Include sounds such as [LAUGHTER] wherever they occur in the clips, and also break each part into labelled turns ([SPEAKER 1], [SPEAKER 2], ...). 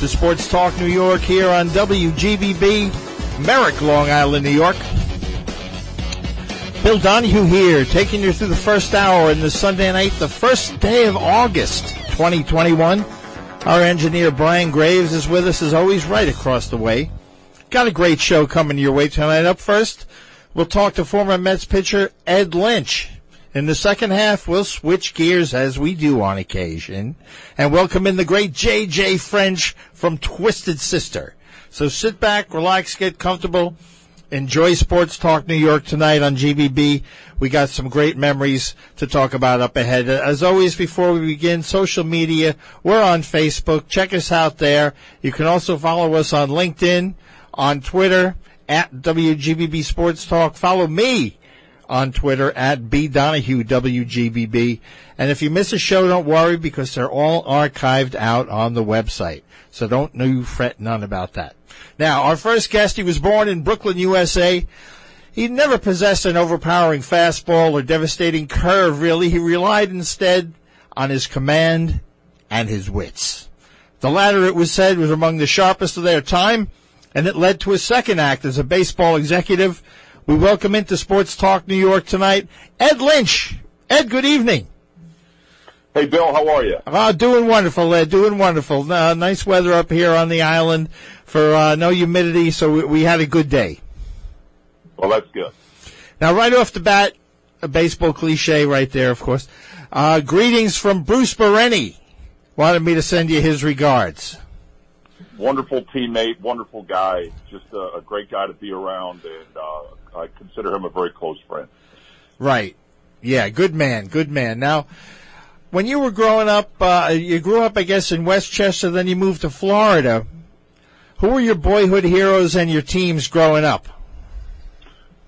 [SPEAKER 1] to Sports Talk New York here on WGBB, Merrick, Long Island, New York. Bill Donahue here, taking you through the first hour in the Sunday night, the first day of August 2021. Our engineer Brian Graves is with us as always, right across the way. Got a great show coming your way tonight. Up first, we'll talk to former Mets pitcher Ed Lynch. In the second half, we'll switch gears as we do on occasion and welcome in the great JJ French from Twisted Sister. So sit back, relax, get comfortable, enjoy Sports Talk New York tonight on GBB. We got some great memories to talk about up ahead. As always, before we begin, social media, we're on Facebook. Check us out there. You can also follow us on LinkedIn, on Twitter, at WGBB Sports Talk. Follow me on Twitter at B Donahue WGBB. And if you miss a show, don't worry because they're all archived out on the website. So don't you fret none about that. Now, our first guest, he was born in Brooklyn, USA. He never possessed an overpowering fastball or devastating curve, really. He relied instead on his command and his wits. The latter, it was said, was among the sharpest of their time, and it led to his second act as a baseball executive we welcome into Sports Talk New York tonight, Ed Lynch. Ed, good evening.
[SPEAKER 2] Hey, Bill, how are you?
[SPEAKER 1] Uh, doing wonderful, Ed. Doing wonderful. Uh, nice weather up here on the island for uh, no humidity, so we, we, had a good day.
[SPEAKER 2] Well, that's good.
[SPEAKER 1] Now, right off the bat, a baseball cliche right there, of course. Uh, greetings from Bruce Berenyi. Wanted me to send you his regards
[SPEAKER 2] wonderful teammate, wonderful guy, just a, a, great guy to be around, and uh, I consider him a very close friend.
[SPEAKER 1] Right. Yeah, good man, good man. Now, when you were growing up, uh, you grew up, I guess, in Westchester, then you moved to Florida. Who were your boyhood heroes and your teams growing up?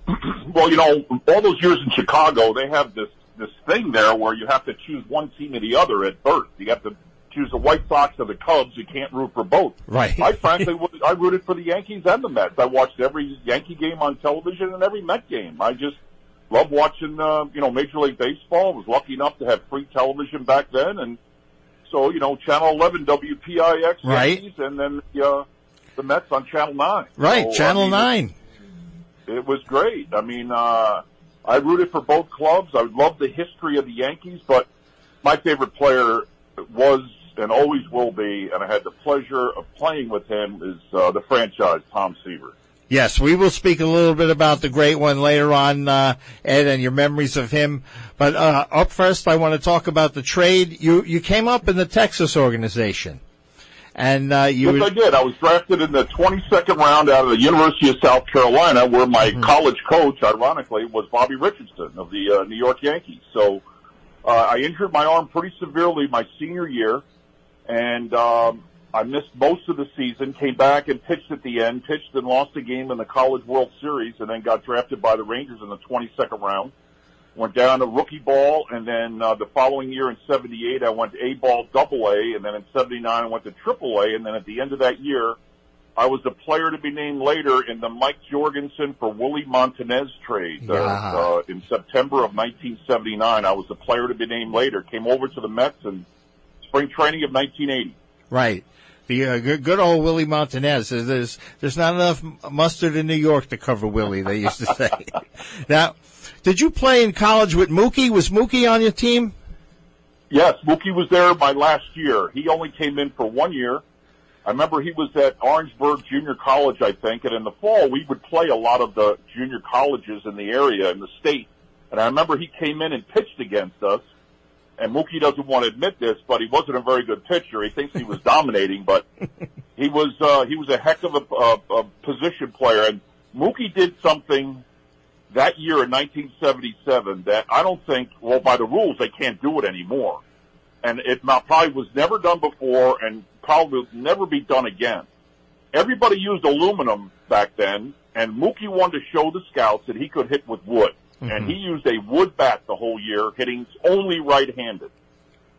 [SPEAKER 1] [CLEARS THROAT]
[SPEAKER 2] well, you know, all those years in Chicago, they have this this thing there where you have to choose one team or the other at birth. You have to choose the White Sox or the Cubs. You can't root for both.
[SPEAKER 1] Right.
[SPEAKER 2] I frankly, I rooted for the Yankees and the Mets. I watched every Yankee game on television and every Met game. I just love watching, uh, you know, Major League Baseball. I was lucky enough to have free television back then, and so you know, Channel 11 WPIX
[SPEAKER 1] right.
[SPEAKER 2] Yankees, and then the, uh, the Mets on Channel 9.
[SPEAKER 1] Right,
[SPEAKER 2] so,
[SPEAKER 1] Channel
[SPEAKER 2] I mean,
[SPEAKER 1] 9.
[SPEAKER 2] It, it was great. I mean, uh, I rooted for both clubs. I love the history of the Yankees, but my favorite player was and always will be, and I had the pleasure of playing with him, is uh, the franchise, Tom Seaver.
[SPEAKER 1] Yes, we will speak a little bit about the great one later on, uh, Ed, and your memories of him. But uh, up first, I want to talk about the trade. You you came up in the Texas organization, and uh, you.
[SPEAKER 2] Yes, I did. I was drafted in the 22nd round out of the University of South Carolina, where my mm-hmm. college coach, ironically, was Bobby Richardson of the uh, New York Yankees. So uh, I injured my arm pretty severely my senior year and um, I missed most of the season. Came back and pitched at the end, pitched and lost a game in the College World Series, and then got drafted by the Rangers in the 22nd round. Went down to rookie ball, and then uh, the following year in '78, I went to A ball, Double A, and then in '79 I went to Triple A, and then at the end of that year, I was the player to be named later in the Mike Jorgensen for Willie Montanez trade
[SPEAKER 1] yeah.
[SPEAKER 2] uh, in September of 1979. I was the player to be named later. Came over to the Mets and spring training of 1980.
[SPEAKER 1] Right. The uh, good, good old Willie Montanez. There's there's not enough mustard in New York to cover Willie. They used to say. [LAUGHS] now, did you play in college with Mookie? Was Mookie on your team?
[SPEAKER 2] Yes, Mookie was there my last year. He only came in for one year. I remember he was at Orangeburg Junior College, I think, and in the fall we would play a lot of the junior colleges in the area in the state. And I remember he came in and pitched against us and Mookie doesn't want to admit this, but he wasn't a very good pitcher. He thinks he was dominating, but he was uh, he was a heck of a, a, a position player. And Mookie did something that year in 1977 that I don't think, well, by the rules they can't do it anymore, and it probably was never done before, and probably will never be done again. everybody used aluminum back then, and Mookie wanted to show the scouts that he could hit with wood. And he used a wood bat the whole year, hitting only right-handed.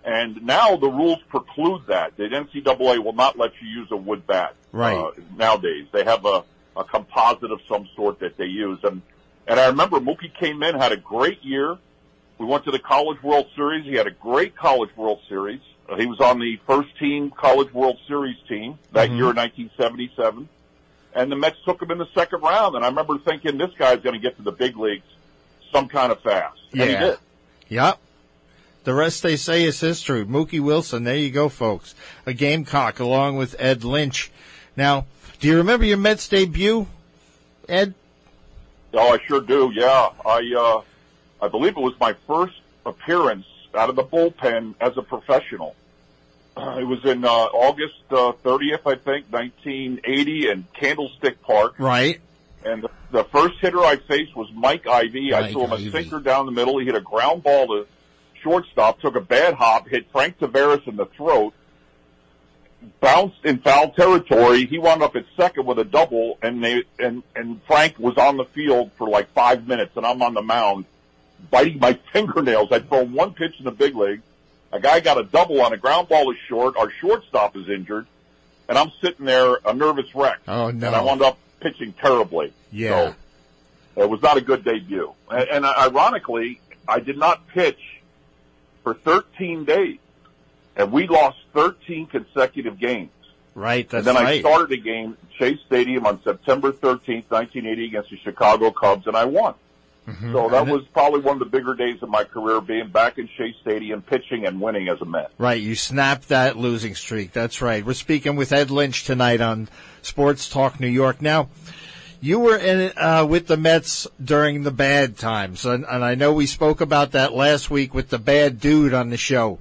[SPEAKER 2] And now the rules preclude that. The NCAA will not let you use a wood bat
[SPEAKER 1] Right.
[SPEAKER 2] uh, nowadays. They have a, a composite of some sort that they use. And, and I remember Mookie came in, had a great year. We went to the College World Series. He had a great College World Series. Uh, he was on the first team College World Series team that year in 1977. And the Mets took him in the second round. And I remember thinking this guy's going to get to the big leagues some kind of fast.
[SPEAKER 1] Yeah. Yep. The rest they say is history. Mookie Wilson, there you go, folks. A Gamecock along with Ed Lynch. Now, do you remember your Mets debut, Ed?
[SPEAKER 2] Oh, I sure do. Yeah, I uh, I believe it was my first appearance out of the bullpen as a professional. Uh, it was in uh, August uh, 30th, I think, 1980, in Candlestick Park.
[SPEAKER 1] Right.
[SPEAKER 2] And the, the first hitter I faced was Mike Ivie. I
[SPEAKER 1] Mike
[SPEAKER 2] threw him a sinker down the middle. He hit a ground ball to shortstop, took a bad hop, hit Frank Taveras in the throat, bounced in foul territory. He wound up at second with a double, and they and and Frank was on the field for like five minutes, and I'm on the mound biting my [LAUGHS] fingernails. I'd thrown one pitch in the big league. A guy got a double on a ground ball is short. Our shortstop is injured, and I'm sitting there a nervous wreck.
[SPEAKER 1] Oh, no.
[SPEAKER 2] And I wound up pitching terribly.
[SPEAKER 1] Yeah.
[SPEAKER 2] So it was not a good debut. And, and ironically, I did not pitch for 13 days, and we lost 13 consecutive games.
[SPEAKER 1] Right. That's
[SPEAKER 2] and then
[SPEAKER 1] right.
[SPEAKER 2] I started a game Shea Stadium on September 13th, 1980 against the Chicago Cubs, and I won.
[SPEAKER 1] Mm-hmm.
[SPEAKER 2] So that was probably one of the bigger days of my career, being back in Shea Stadium, pitching and winning as a Met.
[SPEAKER 1] Right, you snapped that losing streak. That's right. We're speaking with Ed Lynch tonight on Sports Talk New York. Now, you were in uh, with the Mets during the bad times, and, and I know we spoke about that last week with the bad dude on the show,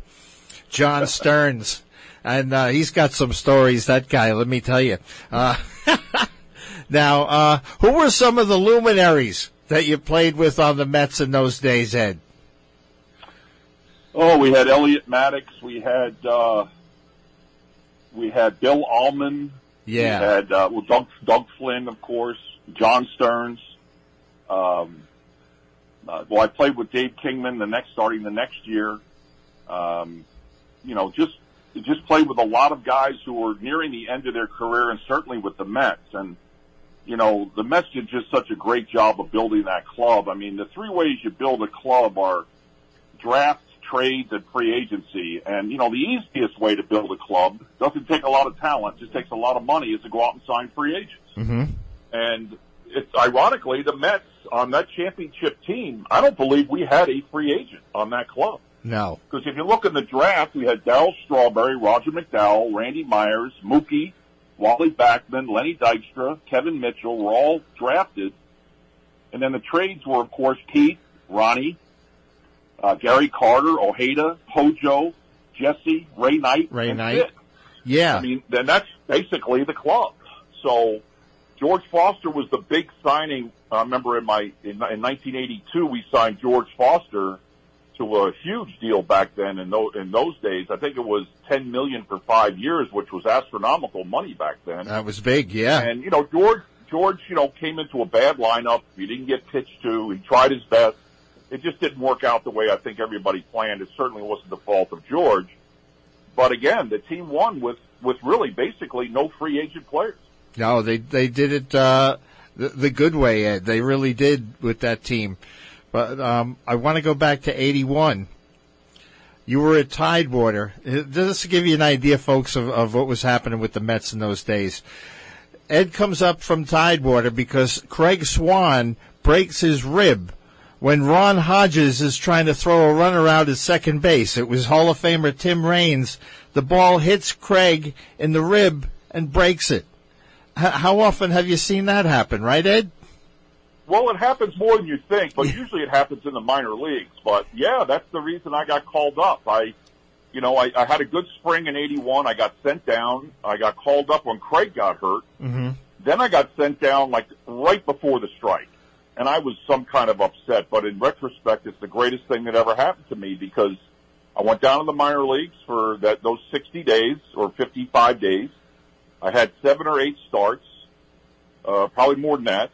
[SPEAKER 1] John [LAUGHS] Stearns, and uh, he's got some stories. That guy, let me tell you. Uh, [LAUGHS] now, uh, who were some of the luminaries that you played with on the Mets in those days, Ed?
[SPEAKER 2] Oh, we had Elliot Maddox. We had uh, we had Bill Almon.
[SPEAKER 1] Yeah.
[SPEAKER 2] We had uh, well, Doug, Doug Flynn, of course. John Stearns. Um, uh, well, I played with Dave Kingman the next starting the next year. Um, you know, just just played with a lot of guys who were nearing the end of their career, and certainly with the Mets. And you know, the Mets did just such a great job of building that club. I mean, the three ways you build a club are draft, trades, and free agency. And, you know, the easiest way to build a club doesn't take a lot of talent, just takes a lot of money is to go out and sign free agents.
[SPEAKER 1] Mm-hmm.
[SPEAKER 2] And it's ironically the Mets on that championship team, I don't believe we had a free agent on that club.
[SPEAKER 1] No.
[SPEAKER 2] Because if you look in the draft, we had Darryl Strawberry, Roger McDowell, Randy Myers, Mookie, Wally Backman, Lenny Dykstra, Kevin Mitchell were all drafted. And then the trades were, of course, Keith, Ronnie, uh, Gary Carter, Ojeda, Hojo, Jesse, Ray Knight,
[SPEAKER 1] Ray
[SPEAKER 2] and
[SPEAKER 1] Knight. Yeah.
[SPEAKER 2] I mean, then that's basically the club. So George Foster was the big signing. I remember in my in, in 1982 we signed George Foster to a huge deal back then. In those in those days, I think it was 10 million for five years, which was astronomical money back then.
[SPEAKER 1] that was big. Yeah.
[SPEAKER 2] And you know, George George, you know, came into a bad lineup. He didn't get pitched to. He tried his best. It just didn't work out the way I think everybody planned. It certainly wasn't the fault of George. But again, the team won with with really basically no free agent players.
[SPEAKER 1] No, they they did it uh, the, the good way, Ed. They really did with that team. But um, I want to go back to '81. You were at Tidewater. Uh, Just to give you an idea, folks, of, of what was happening with the Mets in those days. Ed comes up from Tidewater because Craig Swan breaks his rib when Ron Hodges is trying to throw a runner out at second base. It was Hall of Famer Tim Raines. The ball hits Craig in the rib and breaks it. H- how often have you seen that happen, right, Ed?
[SPEAKER 2] Well, it happens more than you think, but usually it happens in the minor leagues. But yeah, that's the reason I got called up. I, you know, I, I had a good spring in '81. I got sent down. I got called up when Craig got hurt.
[SPEAKER 1] Mm-hmm.
[SPEAKER 2] Then I got sent down like right before the strike, and I was some kind of upset. But in retrospect, it's the greatest thing that ever happened to me because I went down to the minor leagues for that those 60 days or 55 days. I had seven or eight starts, uh, probably more than that.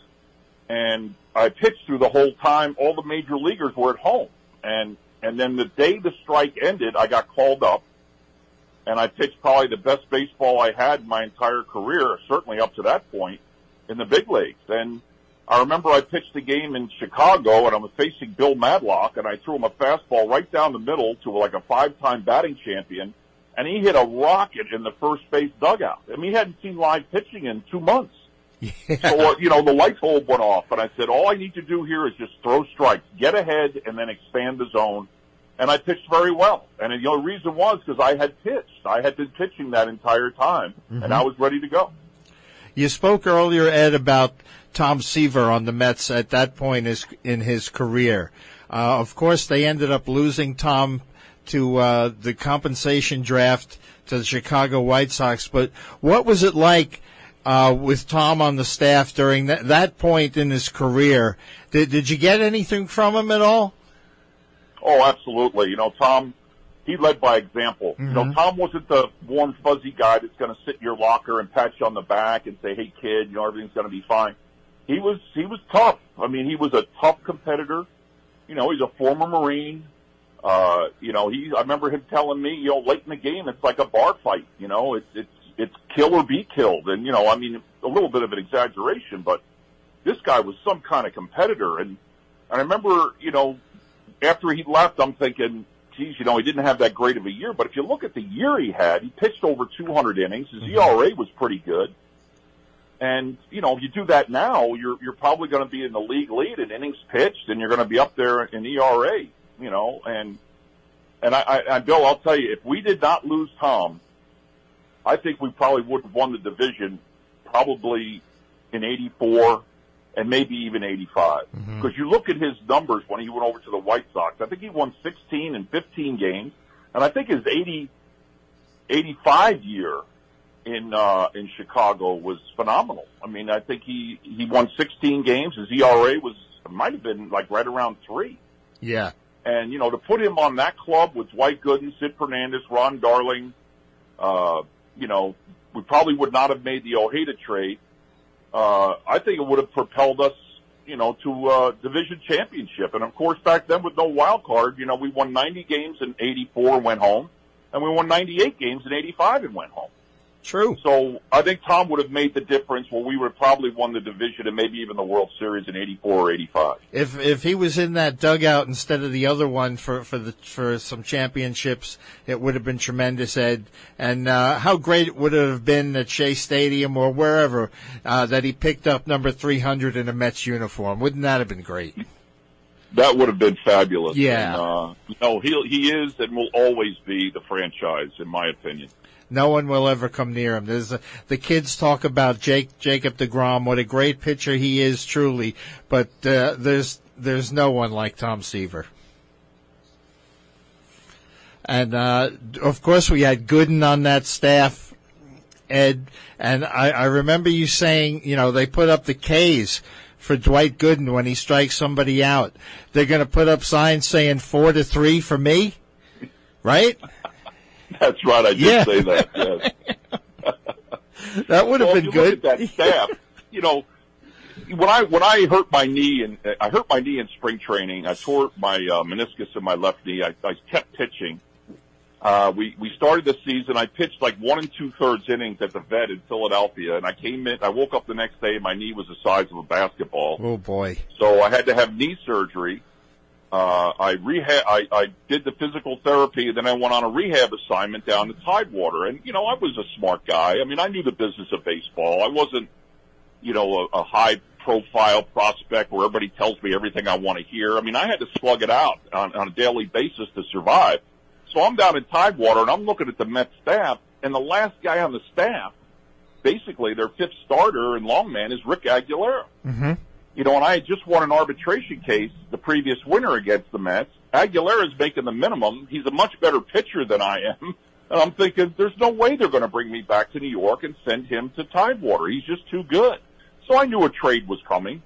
[SPEAKER 2] And I pitched through the whole time. All the major leaguers were at home. And, and then the day the strike ended, I got called up and I pitched probably the best baseball I had in my entire career, certainly up to that point in the big leagues. And I remember I pitched a game in Chicago and I was facing Bill Madlock and I threw him a fastball right down the middle to like a five-time batting champion and he hit a rocket in the first base dugout. I mean, he hadn't seen live pitching in two months. Yeah. So, uh, you know, the light bulb went off and I said, all I need to do here is just throw strikes, get ahead and then expand the zone. And I pitched very well. And the only reason was because I had pitched. I had been pitching that entire time mm-hmm. and I was ready to go.
[SPEAKER 1] You spoke earlier, Ed, about Tom Seaver on the Mets at that point in his career. Uh, of course, they ended up losing Tom to uh, the compensation draft to the Chicago White Sox. But what was it like uh, with Tom on the staff during that, that point in his career? Did did you get anything from him at all?
[SPEAKER 2] Oh, absolutely. You know, Tom he led by example. Mm-hmm. You know, mm-hmm. Tom wasn't the warm, fuzzy guy that's going to sit in your locker and pat you on the back and say, "Hey, kid, you know everything's going to be fine." He was he was tough. I mean, he was a tough competitor. You know, he's a former Marine. Uh, you know, he. I remember him telling me, you know, late in the game, it's like a bar fight. You know, it's it's it's kill or be killed. And you know, I mean, a little bit of an exaggeration, but this guy was some kind of competitor. And, and I remember, you know, after he left, I'm thinking, geez, you know, he didn't have that great of a year, but if you look at the year he had, he pitched over 200 innings. His mm-hmm. ERA was pretty good. And, you know, if you do that now, you're, you're probably going to be in the league lead in innings pitched and you're going to be up there in ERA, you know, and, and I, I, I, Bill, I'll tell you, if we did not lose Tom, I think we probably would have won the division probably in 84, and maybe even 85. Mm-hmm. Because you look at his numbers when he went over to the White Sox. I think he won 16 and 15 games, and I think his 80, 85 year in uh, in Chicago was phenomenal. I mean, I think he he won 16 games. His ERA was might have been like right around three.
[SPEAKER 1] Yeah.
[SPEAKER 2] And you know, to put him on that club with Dwight Gooden, Sid Fernandez, Ron Darling, uh, you know, we probably would not have made the Ojeda trade uh, I think it would have propelled us, you know, to uh, division championship. And of course, back then with no wild card, you know, we won 90 games in '84 and went home, and we won 98 games in '85 and went home.
[SPEAKER 1] True.
[SPEAKER 2] So I think Tom would have made the difference where we would have probably won the division and maybe even the World Series in '84 or '85.
[SPEAKER 1] If if he was in that dugout instead of the other one for for the for some championships, it would have been tremendous, Ed. And uh, how great would it have been at Shea Stadium or wherever uh, that he picked up number 300 in a Mets uniform? Wouldn't that have been great?
[SPEAKER 2] That would have been fabulous.
[SPEAKER 1] Yeah.
[SPEAKER 2] And, uh, no, he he is and will always be the franchise, in my opinion.
[SPEAKER 1] No one will ever come near him. There's a, the kids talk about Jake Jacob deGrom, what a great pitcher he is, truly. But uh, there's there's no one like Tom Seaver. And uh, of course, we had Gooden on that staff, Ed. And I, I remember you saying, you know, they put up the K's for Dwight Gooden when he strikes somebody out. They're going to put up signs saying four to three for me, right? [LAUGHS]
[SPEAKER 2] That's right. I did yeah. say that. Yes. [LAUGHS]
[SPEAKER 1] that would have
[SPEAKER 2] well,
[SPEAKER 1] been good.
[SPEAKER 2] that staff, you know, when I when I hurt my knee and I hurt my knee in spring training, I tore my uh, meniscus in my left knee. I, I kept pitching. Uh, we we started the season. I pitched like one and two thirds innings at the vet in Philadelphia, and I came in. I woke up the next day, and my knee was the size of a basketball.
[SPEAKER 1] Oh boy!
[SPEAKER 2] So I had to have knee surgery. Uh, I rehab, I, I did the physical therapy, then I went on a rehab assignment down to Tidewater. And, you know, I was a smart guy. I mean, I knew the business of baseball. I wasn't, you know, a, a high profile prospect where everybody tells me everything I want to hear. I mean, I had to slug it out on, on a daily basis to survive. So I'm down in Tidewater and I'm looking at the Mets staff and the last guy on the staff, basically their fifth starter and long man is Rick Aguilera.
[SPEAKER 1] Mm-hmm
[SPEAKER 2] you know, and I had just won an arbitration case the previous winter against the Mets. Aguilera's making the minimum. He's a much better pitcher than I am. [LAUGHS] And I'm thinking, there's no way they're going to bring me back to New York and send him to Tidewater. He's just too good. So I knew a trade was coming.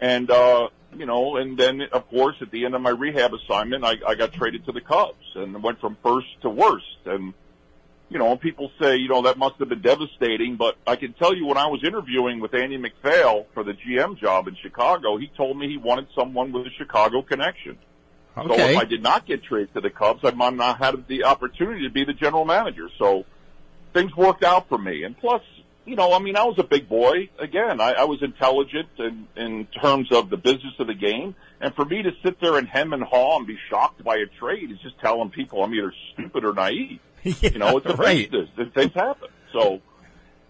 [SPEAKER 2] And, uh, you know, and then of course at the end of my rehab assignment, I, I got traded to the Cubs and went from first to worst. And, you know, people say, you know, that must have been devastating, but I can tell you when I was interviewing with Andy MacPhail for the GM job in Chicago, he told me he wanted someone with a Chicago connection. So
[SPEAKER 1] Okay.
[SPEAKER 2] if I did not get traded to the Cubs, I might not have the opportunity to be the general manager. So things worked out for me. And plus, you know, I mean, I was a big boy. Again, I, I was intelligent in, in terms of the business of the game. And for me to sit there and hem and haw and be shocked by a trade is just telling people I'm either stupid or naive. [LAUGHS] You know, it's a
[SPEAKER 1] right.
[SPEAKER 2] business. Things happen. So,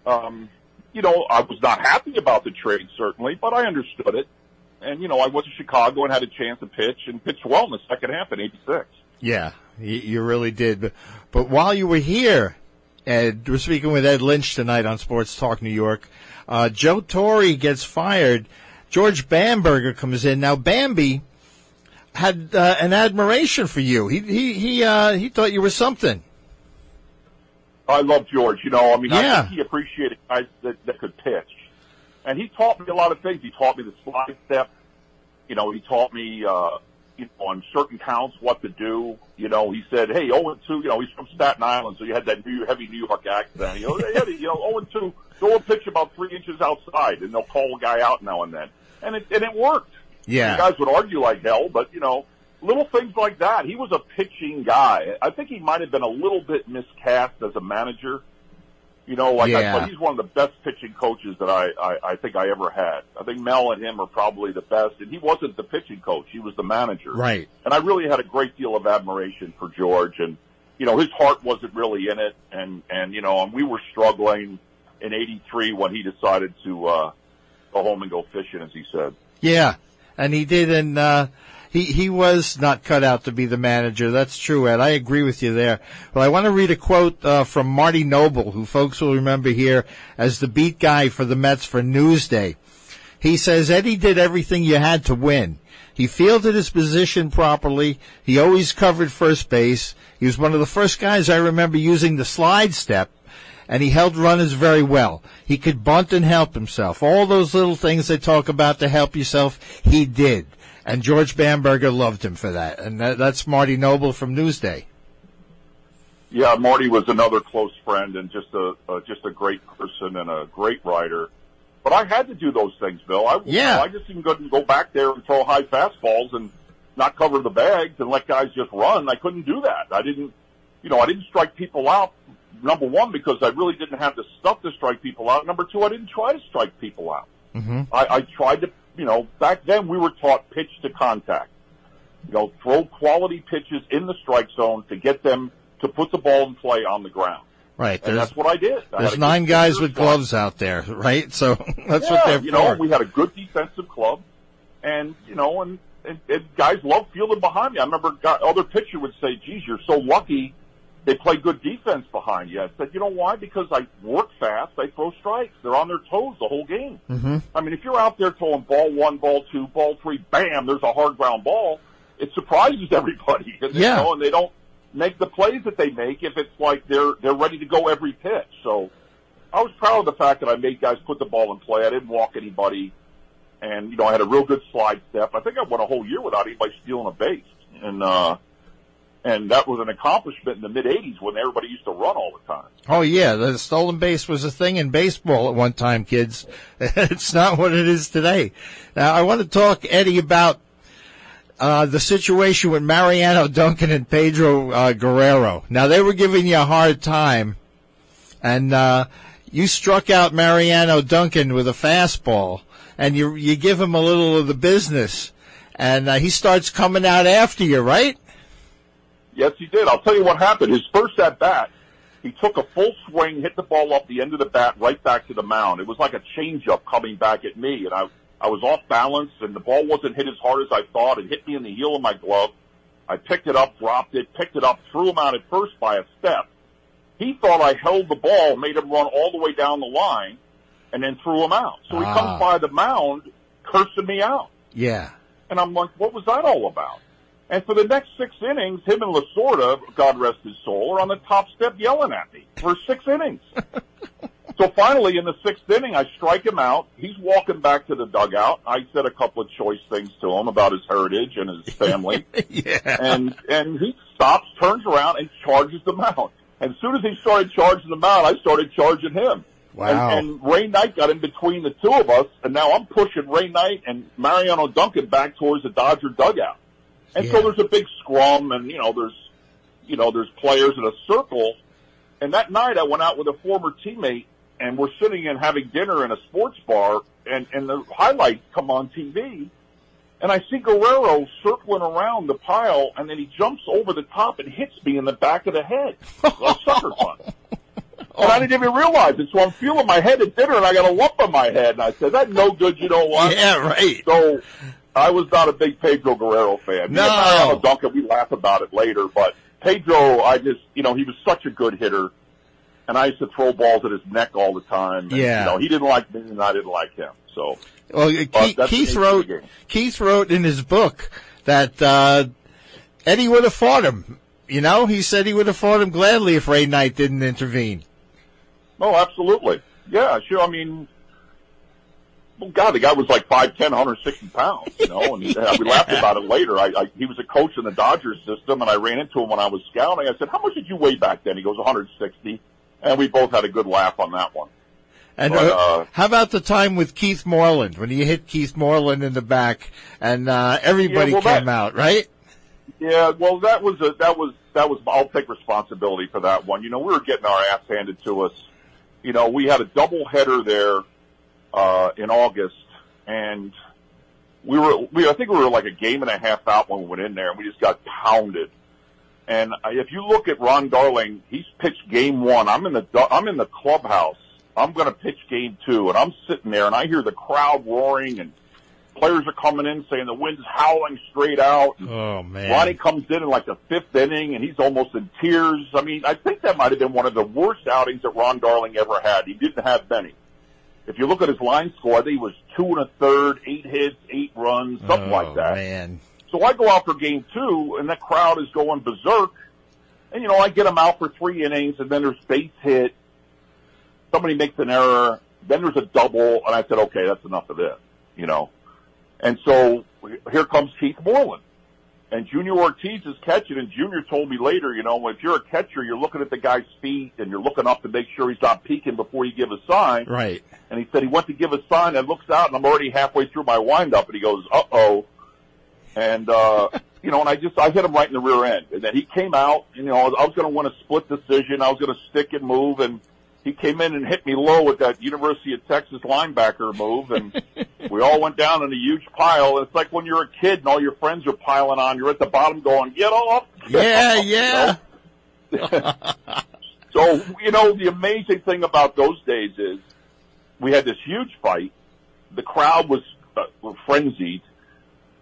[SPEAKER 2] um, you know, I was not happy about the trade certainly, but I understood it. And you know, I went to Chicago and had a chance to pitch and pitched well in the second half in '86.
[SPEAKER 1] Yeah, you, you really did. But, but while you were here, Ed, we're speaking with Ed Lynch tonight on Sports Talk New York. Uh, Joe Torre gets fired. George Bamberger comes in. Now, Bambi had uh, an admiration for you. He he he uh, he thought you were something.
[SPEAKER 2] I love George. You know, I mean, I think he appreciated guys that, that could pitch, and he taught me a lot of things. He taught me the slide step. You know, he taught me, uh, you know, on certain counts what to do. You know, he said, "Hey, zero and two. You know, he's from Staten Island, so you had that new, heavy New York accent. You know, hey, you know, zero and two. Go and pitch about three inches outside, and they'll call a guy out now and then, and it and it worked.
[SPEAKER 1] Yeah.
[SPEAKER 2] The guys would argue like hell, but you know, little things like that. He was a pitching guy. I think he might have been a little bit miscast as a manager. You know, like I
[SPEAKER 1] Yeah.
[SPEAKER 2] but he's one of the best pitching coaches that I, I, I think I ever had. I think Mel and him are probably the best. And he wasn't the pitching coach; he was the manager.
[SPEAKER 1] Right.
[SPEAKER 2] And I really had a great deal of admiration for George. And you know, his heart wasn't really in it. And and you know, and we were struggling in '83 when he decided to uh, go home and go fishing, as he said.
[SPEAKER 1] Yeah, and he did, and uh, he he was not cut out to be the manager. That's true, Ed. I agree with you there. Well, I want to read a quote uh, from Marty Noble, who folks will remember here as the beat guy for the Mets for Newsday. He says Eddie did everything you had to win. He fielded his position properly. He always covered first base. He was one of the first guys I remember using the slide step and he held runners very well. He could bunt and help himself. All those little things they talk about to help yourself, he did. And George Bamberger loved him for that. And that, that's Marty Noble from Newsday.
[SPEAKER 2] Yeah, Marty was another close friend and just a, just a great person and a great writer. But I had to do those things, Bill. I,
[SPEAKER 1] Yeah.
[SPEAKER 2] I just couldn't go, go back there and throw high fastballs and not cover the bags and let guys just run. I couldn't do that. I didn't, you know, I didn't strike people out. Number one, because I really didn't have the stuff to strike people out. Number two, I didn't try to strike people out.
[SPEAKER 1] Mm-hmm.
[SPEAKER 2] I, I tried to, you know, back then we were taught pitch to contact. You know, throw quality pitches in the strike zone to get them to put the ball in play on the ground.
[SPEAKER 1] Right.
[SPEAKER 2] And that's what I did. I
[SPEAKER 1] there's nine guys with
[SPEAKER 2] club.
[SPEAKER 1] gloves out there, [LAUGHS] right? So [LAUGHS] that's
[SPEAKER 2] yeah,
[SPEAKER 1] what they're
[SPEAKER 2] you
[SPEAKER 1] for.
[SPEAKER 2] know, we had a good defensive club, and you know, and, and, and guys love fielding behind me. I remember guy, other pitcher would say, "Geez, you're so lucky." They play good defense behind you. I said, you know why? Because I work fast. I throw strikes. They're on their toes the whole game.
[SPEAKER 1] mm-hmm.
[SPEAKER 2] I mean, if you're out there throwing ball one, ball two, ball three, bam, there's a hard ground ball. It surprises [LAUGHS] everybody, and,
[SPEAKER 1] Yeah.
[SPEAKER 2] you know, and they don't make the plays that they make if it's like they're they're ready to go every pitch. So, I was proud of the fact that I made guys put the ball in play. I didn't walk anybody, and you know, I had a real good slide step. I think I went a whole year without anybody stealing a base, and uh, and that was an accomplishment in the mid '80s when everybody used to run all the time.
[SPEAKER 1] Oh yeah, the stolen base was a thing in baseball at one time, kids. [LAUGHS] it's not what it is today. Now I want to talk, Eddie, about uh, the situation with Mariano Duncan and Pedro uh, Guerrero. Now they were giving you a hard time, and uh, you struck out Mariano Duncan with a fastball, and you you give him a little of the business, and uh, he starts coming out after you, right?
[SPEAKER 2] Yes, he did. I'll tell you what happened. His first at bat, he took a full swing, hit the ball off the end of the bat, right back to the mound. It was like a changeup coming back at me, and I I was off balance, and the ball wasn't hit as hard as I thought. It hit me in the heel of my glove. I picked it up, dropped it, picked it up, threw him out at first by a step. He thought I held the ball, made him run all the way down the line, and then threw him out. So he
[SPEAKER 1] Ah.
[SPEAKER 2] comes by the mound, cursing me out.
[SPEAKER 1] Yeah.
[SPEAKER 2] And I'm like, what was that all about? And for the next six innings, him and Lasorda, God rest his soul, are on the top step yelling at me for six innings. [LAUGHS] so finally, in the sixth inning, I strike him out. He's walking back to the dugout. I said a couple of choice things to him about his heritage and his family. [LAUGHS]
[SPEAKER 1] yeah.
[SPEAKER 2] and and he stops, turns around, and charges the mound. And as soon as he started charging the mound, I started charging him.
[SPEAKER 1] Wow.
[SPEAKER 2] And, and Ray Knight got in between the two of us, and now I'm pushing Ray Knight and Mariano Duncan back towards the Dodger dugout. And so there's a big scrum, and you know there's, you know there's players in a circle. And that night I went out with a former teammate, and we're sitting and having dinner in a sports bar, and and the highlights come on TV, and I see Guerrero circling around the pile, and then he jumps over the top and hits me in the back of the head, a [LAUGHS] sucker punch. And I didn't even realize it. So I'm feeling my head at dinner and I got a lump on my head. And I said, that's no good, you know what?
[SPEAKER 1] Yeah, right.
[SPEAKER 2] So I was not a big Pedro Guerrero fan.
[SPEAKER 1] No.
[SPEAKER 2] Duncan, we laugh about it later, but Pedro, I just, you know, he was such a good hitter. And I used to throw balls at his neck all the time. And,
[SPEAKER 1] Yeah.
[SPEAKER 2] You know, he didn't like me and I didn't like him. So
[SPEAKER 1] Well, Keith, Keith wrote. Keith wrote in his book that uh, Eddie would have fought him. You know, he said he would have fought him gladly if Ray Knight didn't intervene.
[SPEAKER 2] Oh, absolutely. Yeah, sure. I mean, well, God, the guy was like 5'10", 160 pounds, you know, and uh, [LAUGHS] we laughed about it later. I, I, he was a coach in the Dodgers system, and I ran into him when I was scouting. I said, how much did you weigh back then? He goes, 160. And we both had a good laugh on that one.
[SPEAKER 1] And
[SPEAKER 2] But,
[SPEAKER 1] uh,
[SPEAKER 2] uh,
[SPEAKER 1] how about the time with Keith Moreland when you hit Keith Moreland in the back and uh, everybody
[SPEAKER 2] Yeah, well,
[SPEAKER 1] came
[SPEAKER 2] that-
[SPEAKER 1] out, right?
[SPEAKER 2] Yeah, well, that was a, that was that was. I'll take responsibility for that one. You know, we were getting our ass handed to us. You know, we had a double header there uh, in August, and we were. We I think we were like a game and a half out when we went in there, and we just got pounded. And if you look at Ron Darling, he's pitched game one. I'm in the I'm in the clubhouse. I'm going to pitch game two, and I'm sitting there, and I hear the crowd roaring, and players are coming in saying the wind's howling straight out.
[SPEAKER 1] Oh man.
[SPEAKER 2] Ronnie comes in in like the fifth inning and he's almost in tears. I mean, I think that might have been one of the worst outings that Ron Darling ever had. He didn't have many. If you look at his line score, I think he was two and a third, eight hits, eight runs, something
[SPEAKER 1] oh,
[SPEAKER 2] like that.
[SPEAKER 1] Man.
[SPEAKER 2] So I go out for game two and that crowd is going berserk. And you know, I get him out for three innings and then there's base hit. Somebody makes an error. Then there's a double and I said, okay, that's enough of this, you know. And so here comes Keith Moreland. And Junior Ortiz is catching, and Junior told me later, you know, if you're a catcher, you're looking at the guy's feet and you're looking up to make sure he's not peeking before you give a sign.
[SPEAKER 1] Right.
[SPEAKER 2] And he said he went to give a sign and looks out, and I'm already halfway through my windup, and he goes, "Uh oh," and uh, [LAUGHS] you know, and I just I hit him right in the rear end, and then he came out. You know, I was going to win a split decision. I was going to stick and move, and he came in and hit me low with that University of Texas linebacker move, and [LAUGHS] we all went down in a huge pile. It's like when you're a kid and all your friends are piling on, you're at the bottom going, "Get off!"
[SPEAKER 1] Yeah, [LAUGHS]
[SPEAKER 2] You
[SPEAKER 1] yeah.
[SPEAKER 2] know? [LAUGHS] So, you know, the amazing thing about those days is we had this huge fight. The crowd was uh, were frenzied.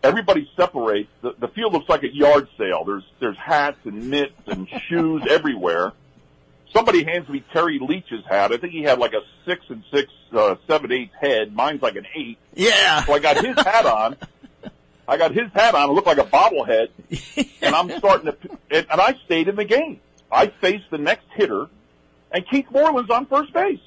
[SPEAKER 2] Everybody separates. The, the field looks like a yard sale. There's there's hats and mitts and shoes everywhere. Somebody hands me Terry Leach's hat. I think he had like a six and six, uh, seven eighth head. Mine's like an eight.
[SPEAKER 1] Yeah.
[SPEAKER 2] So I got his hat on. I got his hat on. It looked like a bobblehead. [LAUGHS] And I'm starting to, and, and I stayed in the game. I faced the next hitter, and Keith Moreland's on first base.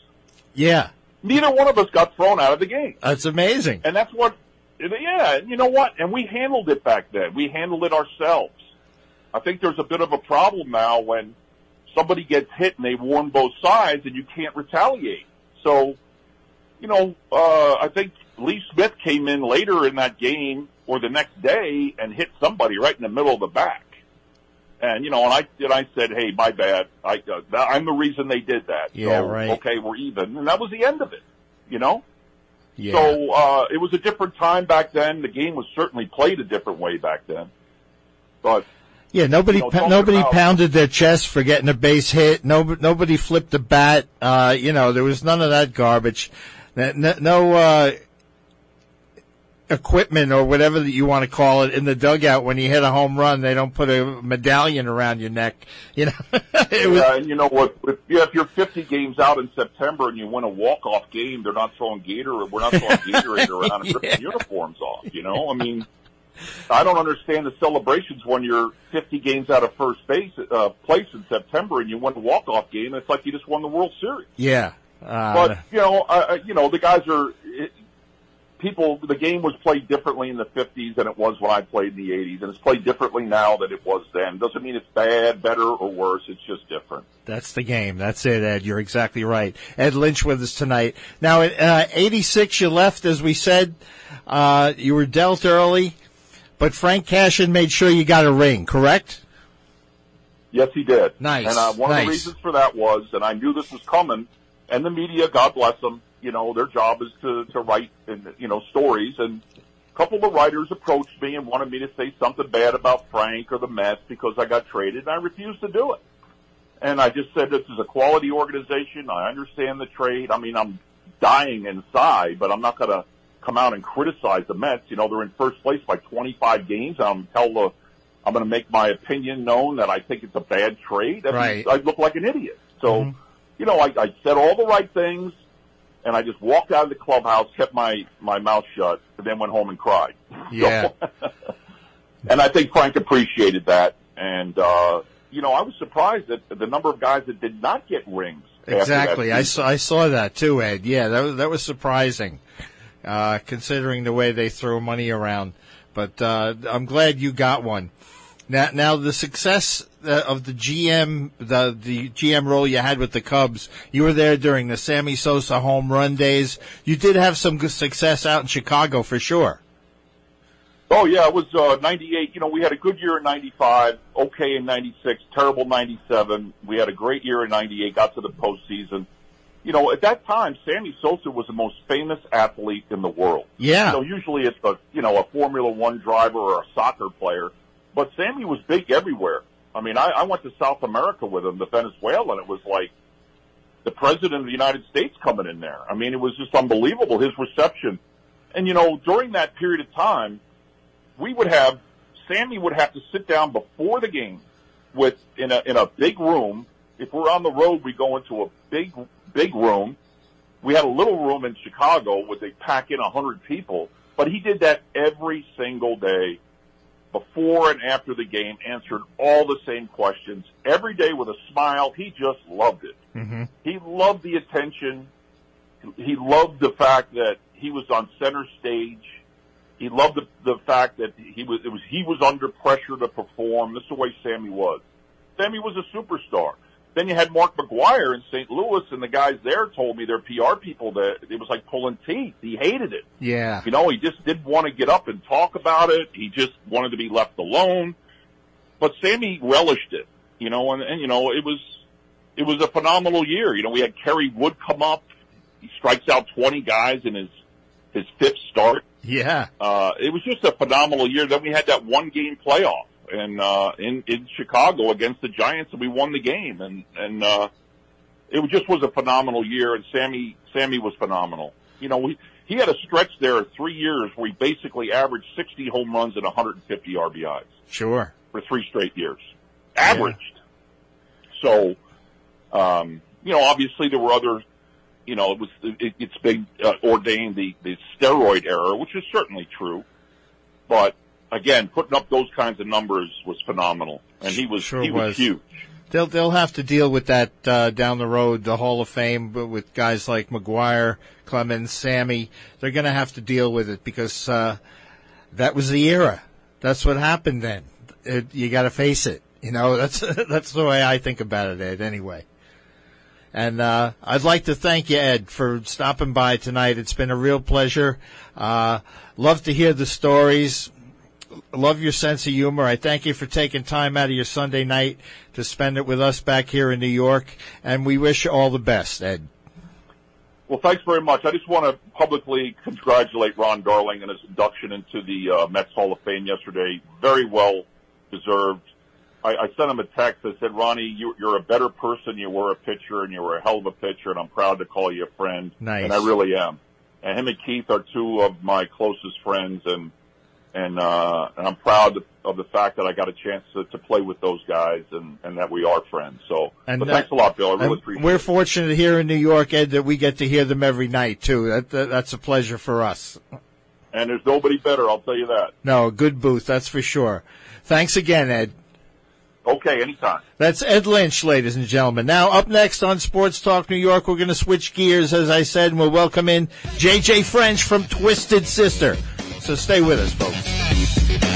[SPEAKER 1] Yeah.
[SPEAKER 2] Neither one of us got thrown out of the game.
[SPEAKER 1] That's amazing.
[SPEAKER 2] And that's what, yeah, and you know what? And we handled it back then. We handled it ourselves. I think there's a bit of a problem now when somebody gets hit and they warn both sides and you can't retaliate. So, you know, uh, I think Lee Smith came in later in that game or the next day and hit somebody right in the middle of the back. And you know, and I and I said, "Hey, my bad. I uh, I'm the reason they did that."
[SPEAKER 1] Yeah,
[SPEAKER 2] so,
[SPEAKER 1] right.
[SPEAKER 2] Okay, we're even, and that was the end of it. You know.
[SPEAKER 1] Yeah.
[SPEAKER 2] So uh, it was a different time back then. The game was certainly played a different way back then. But
[SPEAKER 1] Yeah, nobody
[SPEAKER 2] You know,
[SPEAKER 1] nobody
[SPEAKER 2] about-
[SPEAKER 1] pounded their chest for getting a base hit. No, nobody flipped a bat. Uh, you know, there was none of that garbage. N- n- No uh, equipment or whatever that you want to call it in the dugout when you hit a home run. They don't put a medallion around your neck. [LAUGHS] You know, [LAUGHS] it was
[SPEAKER 2] yeah, and you know what? If, yeah, if you're 50 games out in September and you win a walk-off game, they're not throwing Gator. We're not throwing Gatorade around and [LAUGHS] ripping
[SPEAKER 1] Yeah.
[SPEAKER 2] uniforms off. You know, I mean, I don't understand the celebrations when you're 50 games out of first base uh, place in September and you win a walk-off game. It's like you just won the World Series.
[SPEAKER 1] yeah. Uh,
[SPEAKER 2] But you know, uh, uh, you know, the guys are. It, people, the game was played differently in the 50s than it was when I played in the 80s, and it's played differently now than it was then. Doesn't mean it's bad, better, or worse. It's just different.
[SPEAKER 1] That's the game. That's it, Ed. You're exactly right. Ed Lynch with us tonight. Now, at uh, 86, you left, as we said. Uh, you were dealt early, but Frank Cashen made sure you got a ring, correct?
[SPEAKER 2] Yes, he did.
[SPEAKER 1] Nice.
[SPEAKER 2] And uh, one
[SPEAKER 1] nice.
[SPEAKER 2] of the reasons for that was, and I knew this was coming, and the media, God bless them, you know, their job is to, to write, and, you know, stories. And a couple of the writers approached me and wanted me to say something bad about Frank or the Mets because I got traded, and I refused to do it. And I just said, this is a quality organization. I understand the trade. I mean, I'm dying inside, but I'm not going to come out and criticize the Mets. You know, they're in first place by 25 games. I'm tell the, I'm going to make my opinion known that I think it's a bad trade. I, mean,
[SPEAKER 1] Right.
[SPEAKER 2] I look like an idiot. So,
[SPEAKER 1] Mhm.
[SPEAKER 2] you know, I, I said all the right things and I just walked out of the clubhouse, kept my, my mouth shut, and then went home and cried. [LAUGHS]
[SPEAKER 1] Yeah. [LAUGHS]
[SPEAKER 2] and I think Frank appreciated that. And, uh, you know, I was surprised at the number of guys that did not get rings.
[SPEAKER 1] Exactly. I saw, I saw that too, Ed. Yeah, that was, that was surprising, uh, considering the way they throw money around. But, uh, I'm glad you got one. Now, now the success uh, of the GM, the, the GM role you had with the Cubs, you were there during the Sammy Sosa home run days. You did have some good success out in Chicago for sure.
[SPEAKER 2] Oh yeah, it was uh, '98. You know, we had a good year in '95, okay in '96, terrible '97. We had a great year in '98, got to the postseason. You know, at that time, Sammy Sosa was the most famous athlete in the world.
[SPEAKER 1] Yeah.
[SPEAKER 2] Know, usually it's a you know a Formula One driver or a soccer player, but Sammy was big everywhere. I mean, I, I went to South America with him, to Venezuela, and it was like the president of the United States coming in there. I mean, it was just unbelievable his reception. And you know, during that period of time, we would have Sammy would have to sit down before the game with in a in a big room. If we're on the road, we go into a big big room. We had a little room in Chicago where they pack in a hundred people, but he did that every single day, before and after the game, answered all the same questions every day with a smile. He just loved it.
[SPEAKER 1] Mm-hmm.
[SPEAKER 2] He loved the attention. He loved the fact that he was on center stage. He loved the, the fact that he was, it was, he was under pressure to perform. This is the way Sammy was. Sammy was a superstar. Then you had Mark McGwire in St. Louis and the guys there told me, their PR people, that it was like pulling teeth. He hated it.
[SPEAKER 1] Yeah.
[SPEAKER 2] You know, he just didn't want to get up and talk about it. He just wanted to be left alone. But Sammy relished it, you know, and, and you know, it was, it was a phenomenal year. You know, we had Kerry Wood come up. He strikes out 20 guys in his, his fifth start.
[SPEAKER 1] Yeah.
[SPEAKER 2] Uh, it was just a phenomenal year. Then we had that one game playoff and, uh, in, in Chicago against the Giants and we won the game. And, and, uh, it just was a phenomenal year and Sammy, Sammy was phenomenal. You know, we, he had a stretch there of three years where he basically averaged 60 home runs and 150 RBIs
[SPEAKER 1] Sure.
[SPEAKER 2] for three straight years. Averaged. So, um, you know, obviously there were other, you know, it was, it, it's been uh, ordained the, the steroid era, which is certainly true. But again, putting up those kinds of numbers was phenomenal. And he was,
[SPEAKER 1] Sure
[SPEAKER 2] he was,
[SPEAKER 1] was.
[SPEAKER 2] huge.
[SPEAKER 1] They'll they'll have to deal with that uh, down the road, the Hall of Fame, but with guys like McGwire, Clemens, Sammy. They're going to have to deal with it because uh, that was the era. That's what happened then. It, you got to face it. You know, [LAUGHS] that's that's the way I think about it, Ed. Anyway. And uh, I'd like to thank you, Ed, for stopping by tonight. It's been a real pleasure. Uh, love to hear the stories love your sense of humor. I thank you for taking time out of your Sunday night to spend it with us back here in New York, and we wish you all the best, Ed.
[SPEAKER 2] Well, thanks very much. I just want to publicly congratulate Ron Darling on his induction into the uh, Mets Hall of Fame yesterday. Very well deserved. I, I sent him a text that said, Ronnie, you, you're a better person. You were a pitcher and you were a hell of a pitcher and I'm proud to call you a friend.
[SPEAKER 1] Nice.
[SPEAKER 2] And I really am. And him and Keith are two of my closest friends and, and, uh, and I'm proud of the fact that I got a chance to, to play with those guys and, and that we are friends. So,
[SPEAKER 1] And,
[SPEAKER 2] but
[SPEAKER 1] uh,
[SPEAKER 2] thanks a lot, Bill. I really appreciate
[SPEAKER 1] we're
[SPEAKER 2] it.
[SPEAKER 1] fortunate here in New York, Ed, that we get to hear them every night too. That, that that's a pleasure for us.
[SPEAKER 2] And there's nobody better. I'll tell you that.
[SPEAKER 1] No, a good booth, that's for sure. Thanks again, Ed.
[SPEAKER 2] Okay, anytime.
[SPEAKER 1] That's Ed Lynch, ladies and gentlemen. Now, up next on Sports Talk New York, we're going to switch gears, as I said, and we'll welcome in JJ French from Twisted Sister. So stay with us, folks.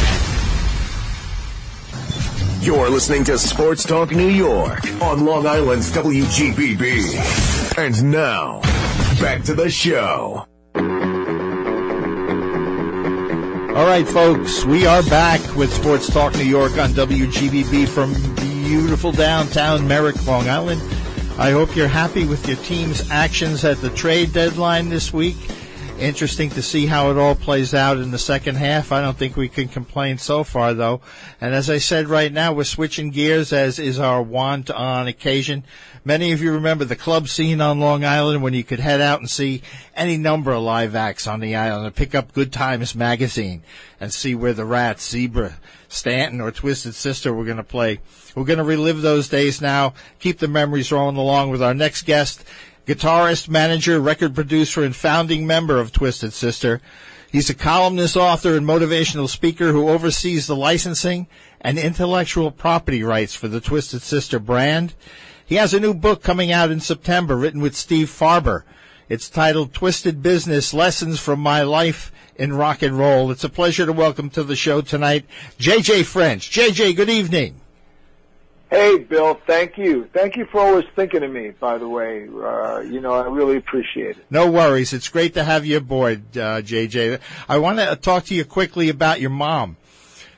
[SPEAKER 3] You're listening to Sports Talk New York on Long Island's WGBB. And now, back to the show.
[SPEAKER 1] All right, folks, we are back with Sports Talk New York on WGBB from beautiful downtown Merrick, Long Island. I hope you're happy with your team's actions at the trade deadline this week. Interesting to see how it all plays out in the second half. I don't think we can complain so far, though. And as I said right now, we're switching gears, as is our wont on occasion. Many of you remember the club scene on Long Island when you could head out and see any number of live acts on the island and pick up Good Times magazine and see where the Rats, Zebra, Stanton, or Twisted Sister were going to play. We're going to relive those days now, keep the memories rolling along with our next guest guitarist, manager, record producer, and founding member of Twisted Sister. He's a columnist, author, and motivational speaker who oversees the licensing and intellectual property rights for the Twisted Sister brand. He has a new book coming out in September written with Steve Farber. It's titled Twisted Business Lessons from My Life in Rock and Roll. It's a pleasure to welcome to the show tonight JJ French. JJ, good evening.
[SPEAKER 4] Hey, Bill, thank you. Thank you for always thinking of me, by the way. Uh, you know, I really appreciate it.
[SPEAKER 1] No worries. It's great to have you aboard, uh, JJ. I want to talk to you quickly about your mom.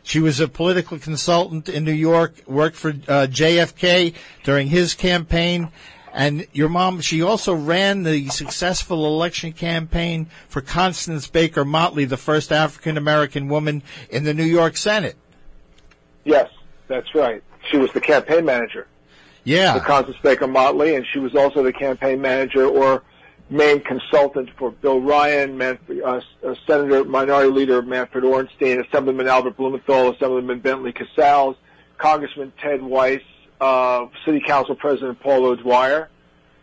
[SPEAKER 1] She was a political consultant in New York, worked for uh, JFK during his campaign. And your mom, she also ran the successful election campaign for Constance Baker Motley, the first African American woman in the New York Senate.
[SPEAKER 4] Yes, that's right. She was the campaign manager
[SPEAKER 1] Yeah.
[SPEAKER 4] for Constance Baker Motley, and she was also the campaign manager or main consultant for Bill Ryan, Manfred, uh, uh, Senator Minority Leader Manfred Ohrenstein, Assemblyman Albert Blumenthal, Assemblyman Bentley Kassal, Congressman Ted Weiss, uh, City Council President Paul O'Dwyer.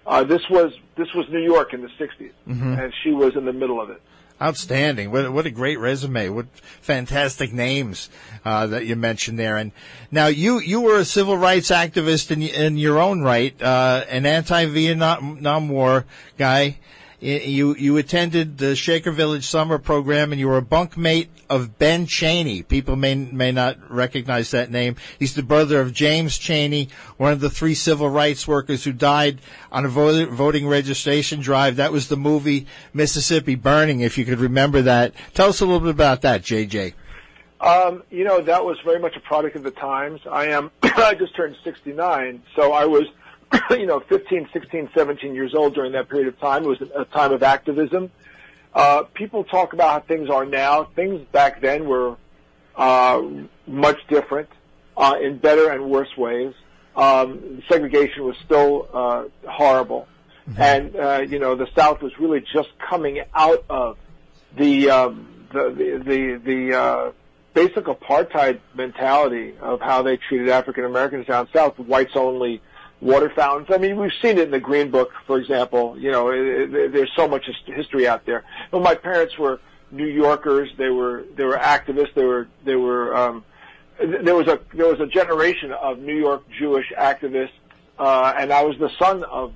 [SPEAKER 4] Uh, this was this was New York in the '60s, and she was in the middle of it.
[SPEAKER 1] Outstanding. What, what a great resume. What fantastic names uh, that you mentioned there. And now you, you were a civil rights activist in, in your own right, uh, an anti-Vietnam War guy. You, you attended the Shaker Village summer program and you were a bunkmate of Ben Chaney. People may, may not recognize that name. He's the brother of James Chaney, one of the three civil rights workers who died on a voting registration drive. That was the movie Mississippi Burning, if you could remember that. Tell us a little bit about that, JJ.
[SPEAKER 4] Um, you know, that was very much a product of the times. I am, [COUGHS] I just turned 69, so I was, [COUGHS] you know, 15, 16, 17 years old during that period of time. It was a time of activism. Uh, people talk about how things are now. Things back then were, uh, much different, uh, in better and worse ways. Um, segregation was still, uh, horrible. And, uh, you know, the South was really just coming out of the, um, the, the, the, the, uh, basic apartheid mentality of how they treated African Americans down south, whites only water fountains. I mean, we've seen it in the Green Book, for example. You know, it, it, there's so much history out there. But my parents were New Yorkers. They were they were activists. They were they were. Um, there was a there was a generation of New York Jewish activists, uh, and I was the son of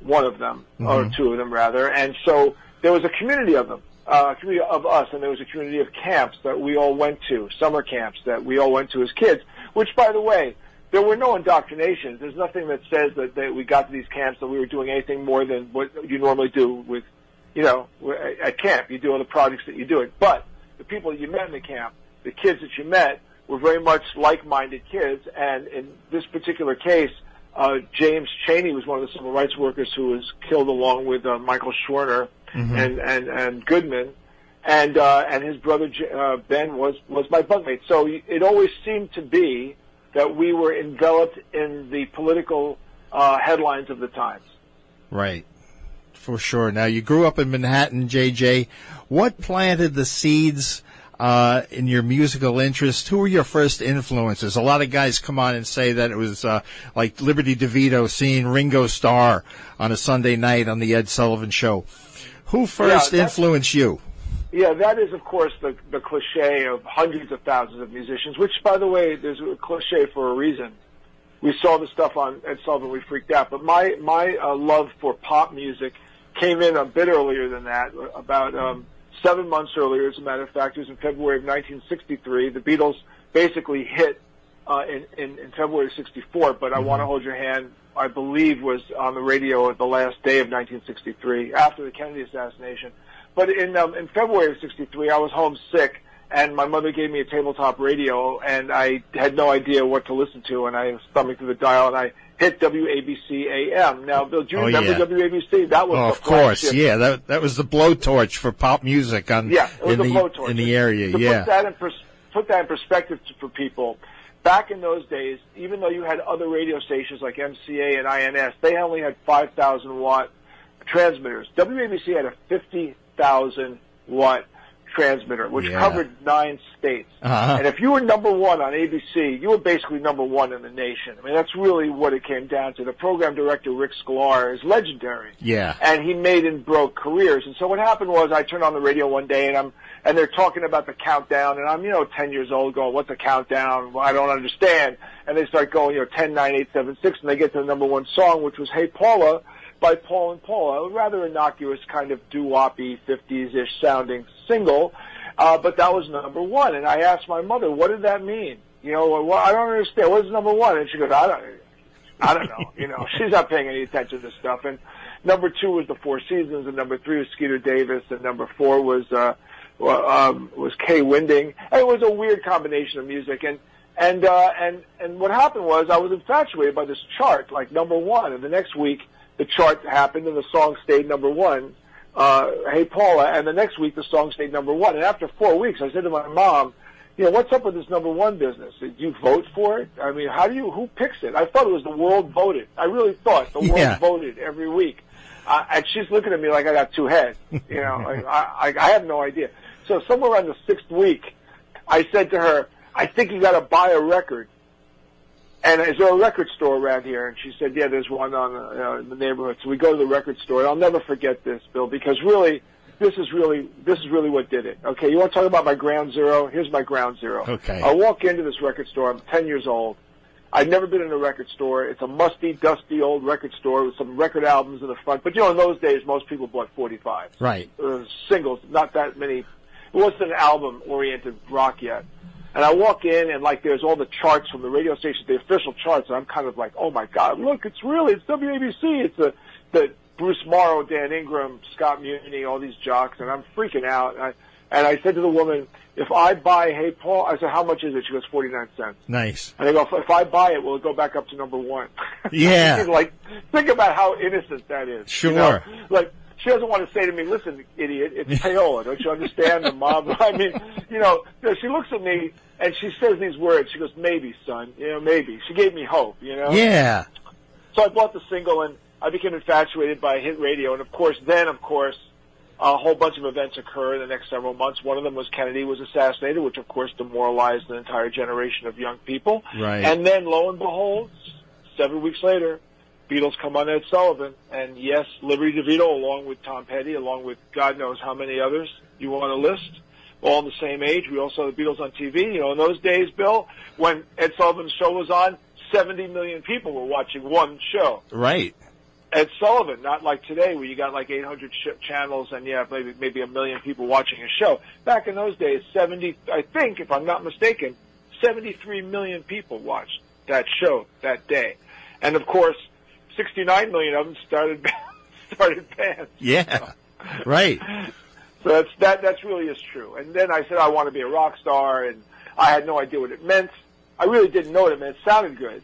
[SPEAKER 4] one of them or two of them rather. And so there was a community of them uh, community of us, and there was a community of camps that we all went to, summer camps that we all went to as kids. Which, by the way, there were no indoctrinations. There's nothing that says that, that we got to these camps that we were doing anything more than what you normally do with you know, at camp. You do all the projects that you do it. But the people that you met in the camp, the kids that you met, were very much like-minded kids. And in this particular case, uh, James Chaney was one of the civil rights workers who was killed along with uh, Michael Schwerner mm-hmm. and, and, and Goodman. And, uh, and his brother, uh, Ben was, was my bunkmate. So it always seemed to be that we were enveloped in the political, uh, headlines of the times.
[SPEAKER 1] Right. For sure. Now you grew up in Manhattan, JJ. What planted the seeds uh, in your musical interest? Who were your first influences? A lot of guys come on and say that it was uh, like Liberty DeVito seeing Ringo Starr on a Sunday night on the Ed Sullivan Show. Who first yeah, influenced you?
[SPEAKER 4] Yeah, that is, of course, the the cliche of hundreds of thousands of musicians. Which, by the way, there's a cliche for a reason. We saw the stuff on Ed Sullivan, we freaked out. But my my uh, love for pop music came in a bit earlier than that, about um, seven months earlier, as a matter of fact. It was in February of 1963. The Beatles basically hit uh, in, in, in February of 64, but I Want to Hold Your Hand, I believe, was on the radio at the last day of 1963, after the Kennedy assassination. But in, um, in February of 63, I was homesick and my mother gave me a tabletop radio, and I had no idea what to listen to, and I was thumbing through the dial, and I hit WABC AM. Now, Bill, do you
[SPEAKER 1] oh,
[SPEAKER 4] remember
[SPEAKER 1] yeah.
[SPEAKER 4] WABC? That was
[SPEAKER 1] oh, of course, yeah. That that was the blowtorch for pop music on
[SPEAKER 4] yeah,
[SPEAKER 1] in
[SPEAKER 4] the,
[SPEAKER 1] the
[SPEAKER 4] blowtorch.
[SPEAKER 1] in the area.
[SPEAKER 4] To
[SPEAKER 1] yeah,
[SPEAKER 4] put that in pers- put that in perspective for people. Back in those days, even though you had other radio stations like MCA and INS, they only had 5,000 watt transmitters. WABC had a 50,000 watt transmitter, which
[SPEAKER 1] yeah.
[SPEAKER 4] covered nine states.
[SPEAKER 1] Uh-huh.
[SPEAKER 4] And if you were number one on ABC, you were basically number one in the nation. I mean, that's really what it came down to. The program director, Rick Sklar, is legendary.
[SPEAKER 1] Yeah.
[SPEAKER 4] And he made and broke careers. And so what happened was I turned on the radio one day and I'm, and they're talking about the countdown and I'm, you know, 10 years old going, what's a countdown? Well, I don't understand. And they start going, you know, 10, 9, 8, 7, 6, and they get to the number one song, which was Hey Paula by Paul and Paula, a rather innocuous kind of doo-woppy 50s-ish sounding single, uh, but that was number one. And I asked my mother, what did that mean? You know, well, I don't understand. What is number one? And she goes, I don't, I don't know. You know, [LAUGHS] she's not paying any attention to stuff. And number two was the Four Seasons, and number three was Skeeter Davis, and number four was uh, um, was Kai Winding. And it was a weird combination of music. And and uh, and and what happened was I was infatuated by this chart, like number one. And the next week, the chart happened and the song stayed number one. Uh, hey Paula, and the next week the song stayed number one. And after four weeks, I said to my mom, you know, what's up with this number one business? Did you vote for it? I mean, how do you, who picks it? I thought it was the world voted. I really thought the world
[SPEAKER 1] yeah.
[SPEAKER 4] voted every week. Uh, and she's looking at me like I got two heads. You know, [LAUGHS] like, I, I, I have no idea. So somewhere around the sixth week, I said to her, I think you got to buy a record. And is there a record store around here? And she said, yeah, there's one on uh, in the neighborhood. So we go to the record store. And I'll never forget this, Bill, because really, this is really this is really what did it. Okay, you want to talk about my ground zero? Here's my ground zero.
[SPEAKER 1] Okay.
[SPEAKER 4] I walk into this record store. I'm 10 years old. I've never been in a record store. It's a musty, dusty old record store with some record albums in the front. But you know, in those days, most people bought 45.
[SPEAKER 1] Right.
[SPEAKER 4] Uh, singles, not that many. It wasn't an album-oriented rock yet. And I walk in and like there's all the charts from the radio station, the official charts, and I'm kind of like, oh my god, look, it's really it's WABC, it's the the Bruce Morrow, Dan Ingram, Scott Muni, all these jocks, and I'm freaking out. And I, and I said to the woman, if I buy Hey Paul, I said, how much is it? She goes, 49 cents.
[SPEAKER 1] Nice.
[SPEAKER 4] And I go, if I buy it, will it go back up to number one? [LAUGHS] [LAUGHS]
[SPEAKER 1] Yeah.
[SPEAKER 4] like, think about how innocent that is.
[SPEAKER 1] Sure.
[SPEAKER 4] You know? Like, she doesn't want to say to me, listen, idiot, it's payola. Don't you understand the mob? [LAUGHS] I mean, you know, she looks at me and she says these words. She goes, maybe, son, you know, maybe. She gave me hope, you know?
[SPEAKER 1] Yeah.
[SPEAKER 4] So I bought the single and I became infatuated by hit radio. And of course, then, of course, a whole bunch of events occur in the next several months. One of them was Kennedy was assassinated, which of course demoralized an entire generation of young people.
[SPEAKER 1] Right.
[SPEAKER 4] And then, lo and behold, seven weeks later, Beatles come on Ed Sullivan, and yes, Liberty DeVito, along with Tom Petty, along with God knows how many others you want to list, all in the same age. We also saw the Beatles on TV. You know, in those days, Bill, when Ed Sullivan's show was on, 70 million people were watching one show.
[SPEAKER 1] Right.
[SPEAKER 4] Ed Sullivan, not like today where you got like 800 sh- channels and yeah, maybe maybe a million people watching a show. Back in those days, 70, I think, if I'm not mistaken, 73 million people watched that show that day, and of course, 69 million of them started [LAUGHS] started bands.
[SPEAKER 1] Yeah. Right.
[SPEAKER 4] So that's that. That's really is true. And then I said I want to be a rock star, and I had no idea what it meant. I really didn't know what it meant. It sounded good.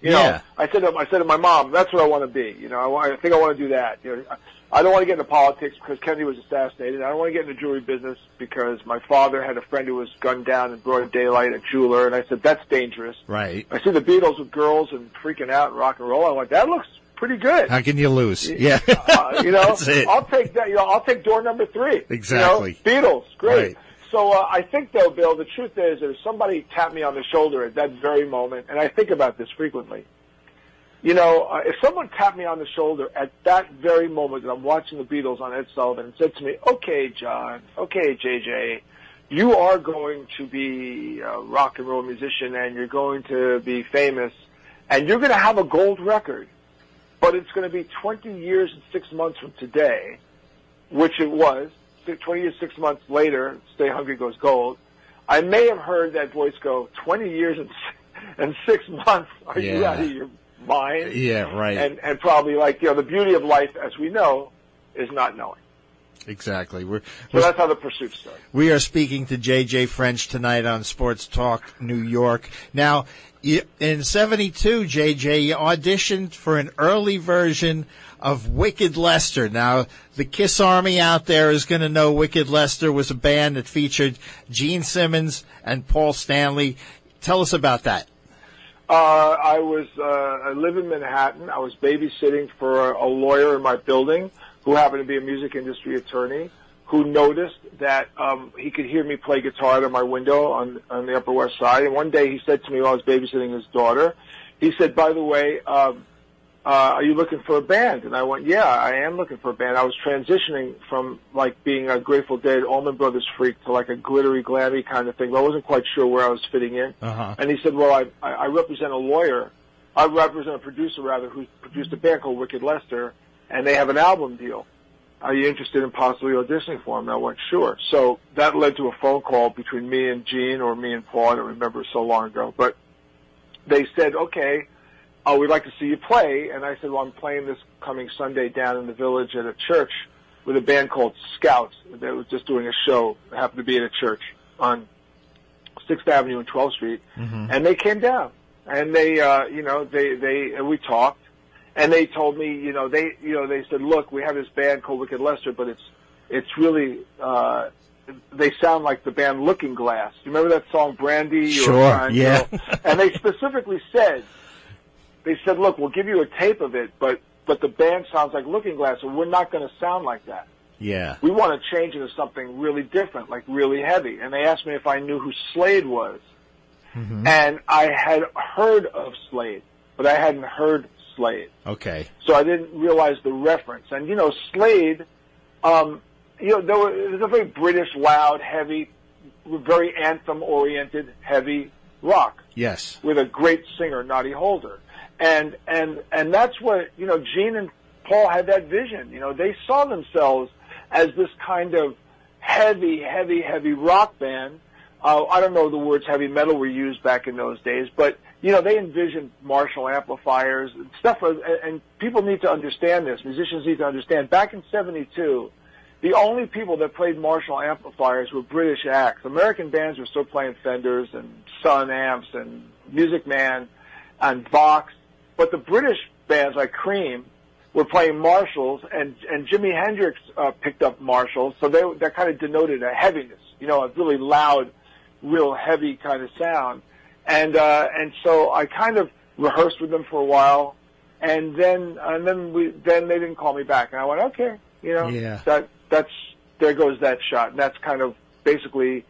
[SPEAKER 4] You know,
[SPEAKER 1] Yeah.
[SPEAKER 4] I said to, I said to my mom, "That's what I want to be." You know, I, want, I think I want to do that. You know, I- I don't want to get into politics because Kennedy was assassinated. I don't want to get into jewelry business because my father had a friend who was gunned down in broad daylight, a jeweler, and I said that's dangerous.
[SPEAKER 1] Right.
[SPEAKER 4] I see the Beatles with girls and freaking out and rock and roll. I'm like, that looks pretty good.
[SPEAKER 1] How can you lose? Yeah.
[SPEAKER 4] Uh, you know. [LAUGHS] I'll take that. You know, I'll take door number three.
[SPEAKER 1] Exactly.
[SPEAKER 4] You know, Beatles, great.
[SPEAKER 1] Right.
[SPEAKER 4] So uh, I think though, Bill, the truth is, if somebody tapped me on the shoulder at that very moment, and I think about this frequently. You know, uh, if someone tapped me on the shoulder at that very moment that I'm watching the Beatles on Ed Sullivan and said to me, "Okay, John, okay, JJ, you are going to be a rock and roll musician, and you're going to be famous, and you're going to have a gold record." but it's going to be 20 years and six months from today, which it was. 20 years, six months later, Stay Hungry goes gold. I may have heard that voice go, 20 years and, and six months? Are you out of your mind?
[SPEAKER 1] Yeah, right.
[SPEAKER 4] And, and probably like, you know, the beauty of life, as we know, is not knowing.
[SPEAKER 1] exactly. We're,
[SPEAKER 4] So that's how the pursuit starts.
[SPEAKER 1] We are speaking to JJ French tonight on Sports Talk New York. Now, in 72, JJ you auditioned for an early version of Wicked Lester. Now, the Kiss Army out there is going to know Wicked Lester was a band that featured Gene Simmons and Paul Stanley. Tell us about that.
[SPEAKER 4] Uh, I was, uh, I live in Manhattan. I was babysitting for a, a lawyer in my building who happened to be a music industry attorney who noticed that, um, he could hear me play guitar out of my window on, on the Upper West Side. And one day he said to me while I was babysitting his daughter, he said, by the way, um, are you looking for a band? And I went, yeah, I am looking for a band. I was transitioning from like being a Grateful Dead, Allman Brothers freak to like a glittery, glammy kind of thing. But I wasn't quite sure where I was fitting in.
[SPEAKER 1] Uh-huh.
[SPEAKER 4] And he said, well, I, I represent a lawyer. I represent a producer rather who produced a band called Wicked Lester, and they have an album deal. Are you interested in possibly auditioning for them? And I went, sure. So that led to a phone call between me and Gene or me and Paul. I don't remember so long ago, but they said, okay, uh, we'd like to see you play. And I said, well, I'm playing this coming Sunday down in the village at a church with a band called Scouts that was just doing a show. It happened to be at a church on Sixth Avenue and 12th Street. And they came down and they, uh, you know, they, they, and we talked and they told me, you know, they, you know, they said, look, we have this band called Wicked Lester, but it's, it's really, uh, they sound like the band Looking Glass. Do you remember that song Brandy?
[SPEAKER 1] Sure,
[SPEAKER 4] Fine
[SPEAKER 1] yeah.
[SPEAKER 4] And they specifically said, they said, look, we'll give you a tape of it, but, but the band sounds like Looking Glass, and we're not going to sound like that.
[SPEAKER 1] Yeah.
[SPEAKER 4] We want to change it to something really different, like really heavy. And they asked me if I knew who Slade was. And I had heard of Slade, but I hadn't heard Slade.
[SPEAKER 1] Okay.
[SPEAKER 4] So I didn't realize the reference. And, you know, Slade, um, you know, there was a very British, loud, heavy, very anthem-oriented, heavy rock
[SPEAKER 1] Yes.
[SPEAKER 4] with a great singer, Noddy Holder. And, and, and that's what, you know, Gene and Paul had that vision. You know, they saw themselves as this kind of heavy, heavy, heavy rock band. Uh, I don't know the words heavy metal were used back in those days, but, you know, they envisioned Marshall amplifiers and stuff. And, and people need to understand this. Musicians need to understand. Back in 72, the only people that played Marshall amplifiers were British acts. American bands were still playing Fenders and Sun amps and Music Man and Vox, but the British bands like Cream were playing Marshalls, and and Jimi Hendrix uh, picked up Marshalls, so they that kind of denoted a heaviness, you know, a really loud, real heavy kind of sound, and uh, and so I kind of rehearsed with them for a while, and then and then we then they didn't call me back, and I went okay, you know,
[SPEAKER 1] Yeah.
[SPEAKER 4] that that's there goes that shot, and that's kind of basically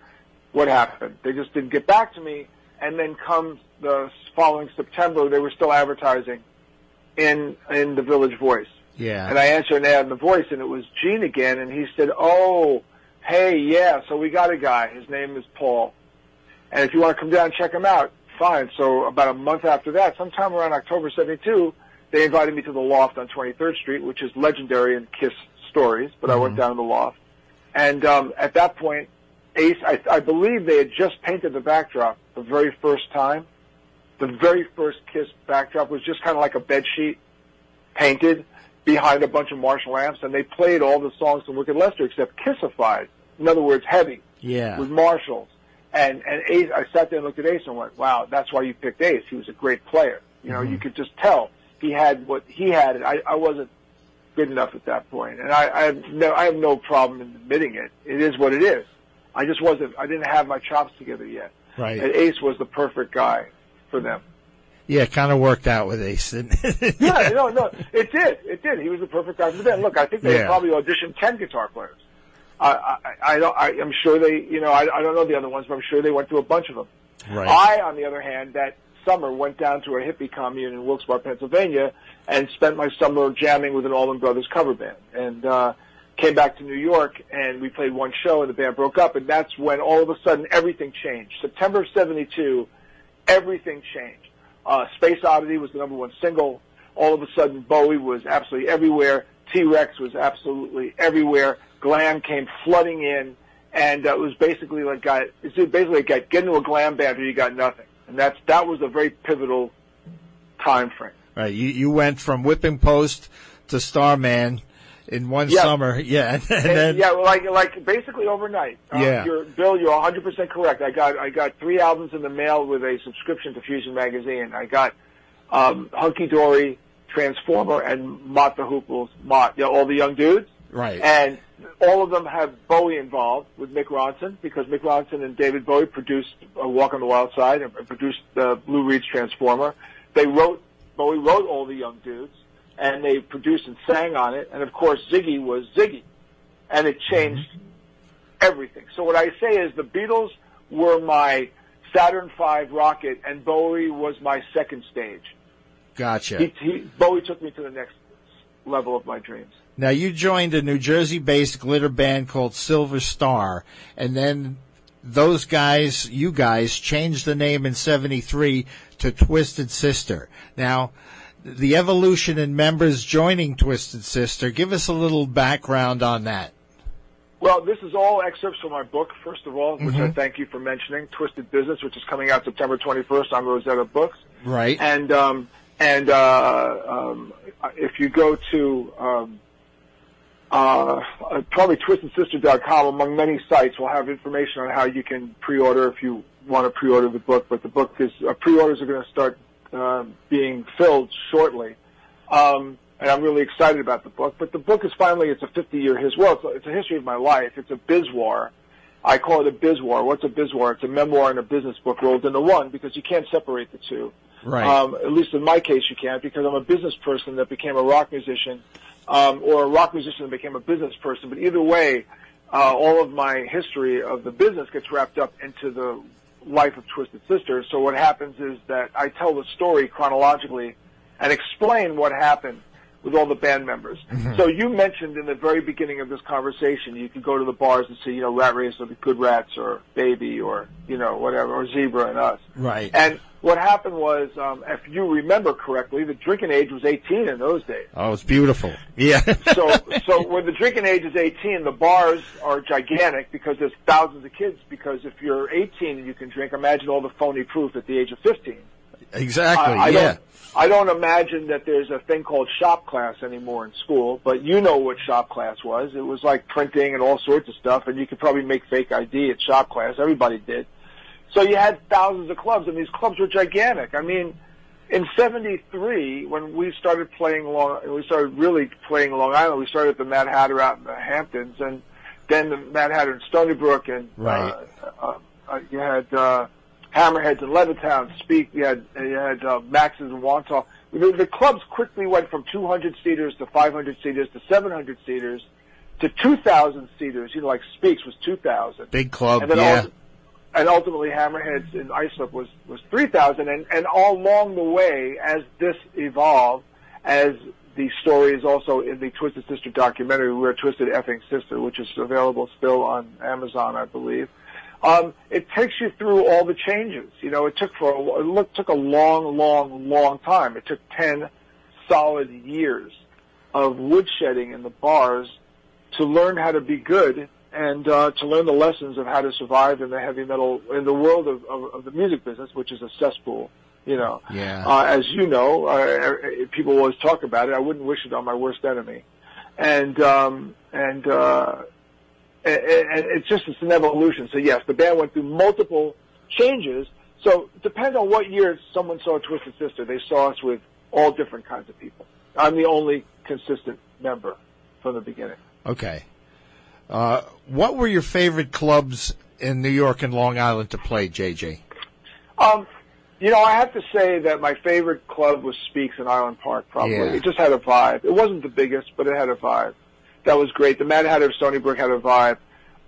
[SPEAKER 4] what happened. They just didn't get back to me, and then come the following September, they were still advertising in in the Village Voice,
[SPEAKER 1] Yeah.
[SPEAKER 4] and I answered an ad in the Voice, and it was Gene again, and he said, "Oh, hey, yeah, so we got a guy. His name is Paul, and if you want to come down and check him out, fine." So about a month after that, sometime around October '72, they invited me to the Loft on 23rd Street, which is legendary in Kiss stories. But I went down to the Loft, and um, at that point, Ace, I, I believe they had just painted the backdrop the very first time. The very first Kiss backdrop was just kind of like a bed sheet painted, behind a bunch of Marshall amps, and they played all the songs from Wicked Lester except Kissified. In other words, heavy
[SPEAKER 1] Yeah.
[SPEAKER 4] with Marshalls. And and Ace, I sat there and looked at Ace and went, "Wow, that's why you picked Ace. He was a great player. You know, mm-hmm. you could just tell he had what he had. And I, I wasn't good enough at that point, and I, I have no I have no problem in admitting it. It is what it is. I just wasn't. I didn't have my chops together yet.
[SPEAKER 1] Right.
[SPEAKER 4] And Ace was the perfect guy for them.
[SPEAKER 1] Yeah, it kind of worked out with Ace. [LAUGHS]
[SPEAKER 4] Yeah, no, no, it did. It did. He was the perfect guy for them. Look, I think they
[SPEAKER 1] Yeah.
[SPEAKER 4] probably auditioned ten guitar players. I, I, I don't. I, I'm sure they. You know, I, I don't know the other ones, but I'm sure they went through a bunch of them.
[SPEAKER 1] Right.
[SPEAKER 4] I, on the other hand, that summer went down to a hippie commune in Wilkes-Barre, Pennsylvania, and spent my summer jamming with an Allman Brothers cover band. And uh, came back to New York, and we played one show, and the band broke up. And that's when all of a sudden everything changed. September of '72, everything changed. Uh, Space Oddity was the number one single. All of a sudden, Bowie was absolutely everywhere. T-Rex was absolutely everywhere. Glam came flooding in, and uh, it was basically like got it's basically like get, get into a glam band or you got nothing. And that's that was a very pivotal time frame.
[SPEAKER 1] right. You you went from whipping post to Starman in one
[SPEAKER 4] Yeah.
[SPEAKER 1] summer. [LAUGHS] Yeah, and,
[SPEAKER 4] And,
[SPEAKER 1] then
[SPEAKER 4] yeah, well, like like basically overnight. Uh,
[SPEAKER 1] Yeah.
[SPEAKER 4] You're, Bill, you're 100 percent correct. I got I got three albums in the mail with a subscription to Fusion magazine. I got um, Hunky Dory, Transformer, and Mott the Hooples. Mott, you know, all the young dudes.
[SPEAKER 1] right.
[SPEAKER 4] And all of them have Bowie involved with Mick Ronson because Mick Ronson and David Bowie produced uh, Walk on the Wild Side and produced uh, Lou Reed's Transformer. They wrote, Bowie wrote all the young dudes and they produced and sang on it. And of course Ziggy was Ziggy and it changed everything. So what I say is the Beatles were my Saturn V rocket and Bowie was my second stage.
[SPEAKER 1] gotcha.
[SPEAKER 4] He, he, Bowie took me to the next level of my dreams.
[SPEAKER 1] Now you joined a New Jersey-based glitter band called Silver Star, and then those guys, you guys, changed the name in '73 to Twisted Sister. Now, the evolution in members joining Twisted Sister. Give us a little background on that.
[SPEAKER 4] Well, this is all excerpts from my book, first of all, which I thank you for mentioning, Twisted Business, which is coming out September 21st on Rosetta Books.
[SPEAKER 1] Right.
[SPEAKER 4] And um, and uh, um, if you go to um, uh, uh, probably twistedsister.com, among many sites, will have information on how you can pre-order if you want to pre-order the book. But the book is uh, pre-orders are going to start uh, being filled shortly. Um, and I'm really excited about the book. But the book is finally, it's a 50-year history. Well, it's a, it's a history of my life. It's a bizwar. I call it a bizwar. What's a bizwar? It's a memoir and a business book rolled into one because you can't separate the two.
[SPEAKER 1] Right.
[SPEAKER 4] Um, at least in my case, you can't because I'm a business person that became a rock musician, um, or a rock musician that became a business person. But either way, uh, all of my history of the business gets wrapped up into the life of Twisted Sister. So what happens is that I tell the story chronologically and explain what happened with all the band members. So you mentioned in the very beginning of this conversation, you could go to the bars and see, you know, Rat Race or the Good Rats or Baby or, you know, whatever, or Zebra and us.
[SPEAKER 1] Right.
[SPEAKER 4] And what happened was, um, if you remember correctly, the drinking age was 18 in those days.
[SPEAKER 1] Oh, it's beautiful. Yeah. [LAUGHS]
[SPEAKER 4] So, [LAUGHS] so when the drinking age is 18, the bars are gigantic because there's thousands of kids. Because if you're 18 and you can drink, imagine all the phony proof at the age of 15.
[SPEAKER 1] exactly.
[SPEAKER 4] I, I
[SPEAKER 1] yeah.
[SPEAKER 4] I don't imagine that there's a thing called shop class anymore in school, but you know what shop class was. It was like printing and all sorts of stuff, and you could probably make fake ID at shop class. Everybody did. So you had thousands of clubs, and these clubs were gigantic. I mean, in '73, when we started playing Long, we started really playing Long Island. We started at the Mad Hatter out in the Hamptons, and then the Mad Hatter in Stony Brook, and
[SPEAKER 1] Right.
[SPEAKER 4] uh, uh, uh, you had uh, Hammerheads in Levittown. Speak, you had you had uh, Max's in Wantagh. The, the clubs quickly went from 200 seaters to 500 seaters to 700 seaters to 2,000 seaters. You know, like Speaks was 2,000
[SPEAKER 1] Big club.
[SPEAKER 4] and then
[SPEAKER 1] Yeah.
[SPEAKER 4] ult- and ultimately Hammerheads in Islip was was three thousand, and and all along the way as this evolved, as the story is also in the Twisted Sister documentary, We're a Twisted Effing Sister, which is available still on Amazon, I believe. Um, it takes you through all the changes. You know, it took for a, it took a long, long, long time. It took ten solid years of woodshedding in the bars to learn how to be good and uh, to learn the lessons of how to survive in the heavy metal in the world of, of, of the music business, which is a cesspool. You know,
[SPEAKER 1] Yeah.
[SPEAKER 4] uh, as you know, uh, people always talk about it. I wouldn't wish it on my worst enemy, and um, and uh, and, and it's just it's an evolution. So yes, the band went through multiple changes. So depends on what year someone saw Twisted Sister. They saw us with all different kinds of people. I'm the only consistent member from the beginning.
[SPEAKER 1] Okay. Uh, what were your favorite clubs in New York and Long Island to play, JJ?
[SPEAKER 4] Um, you know, I have to say that my favorite club was Speaks in Island Park. Probably
[SPEAKER 1] Yeah.
[SPEAKER 4] it just had a vibe. It wasn't the biggest, but it had a vibe. That was great. The Mad Hatter of Stony Brook had a vibe.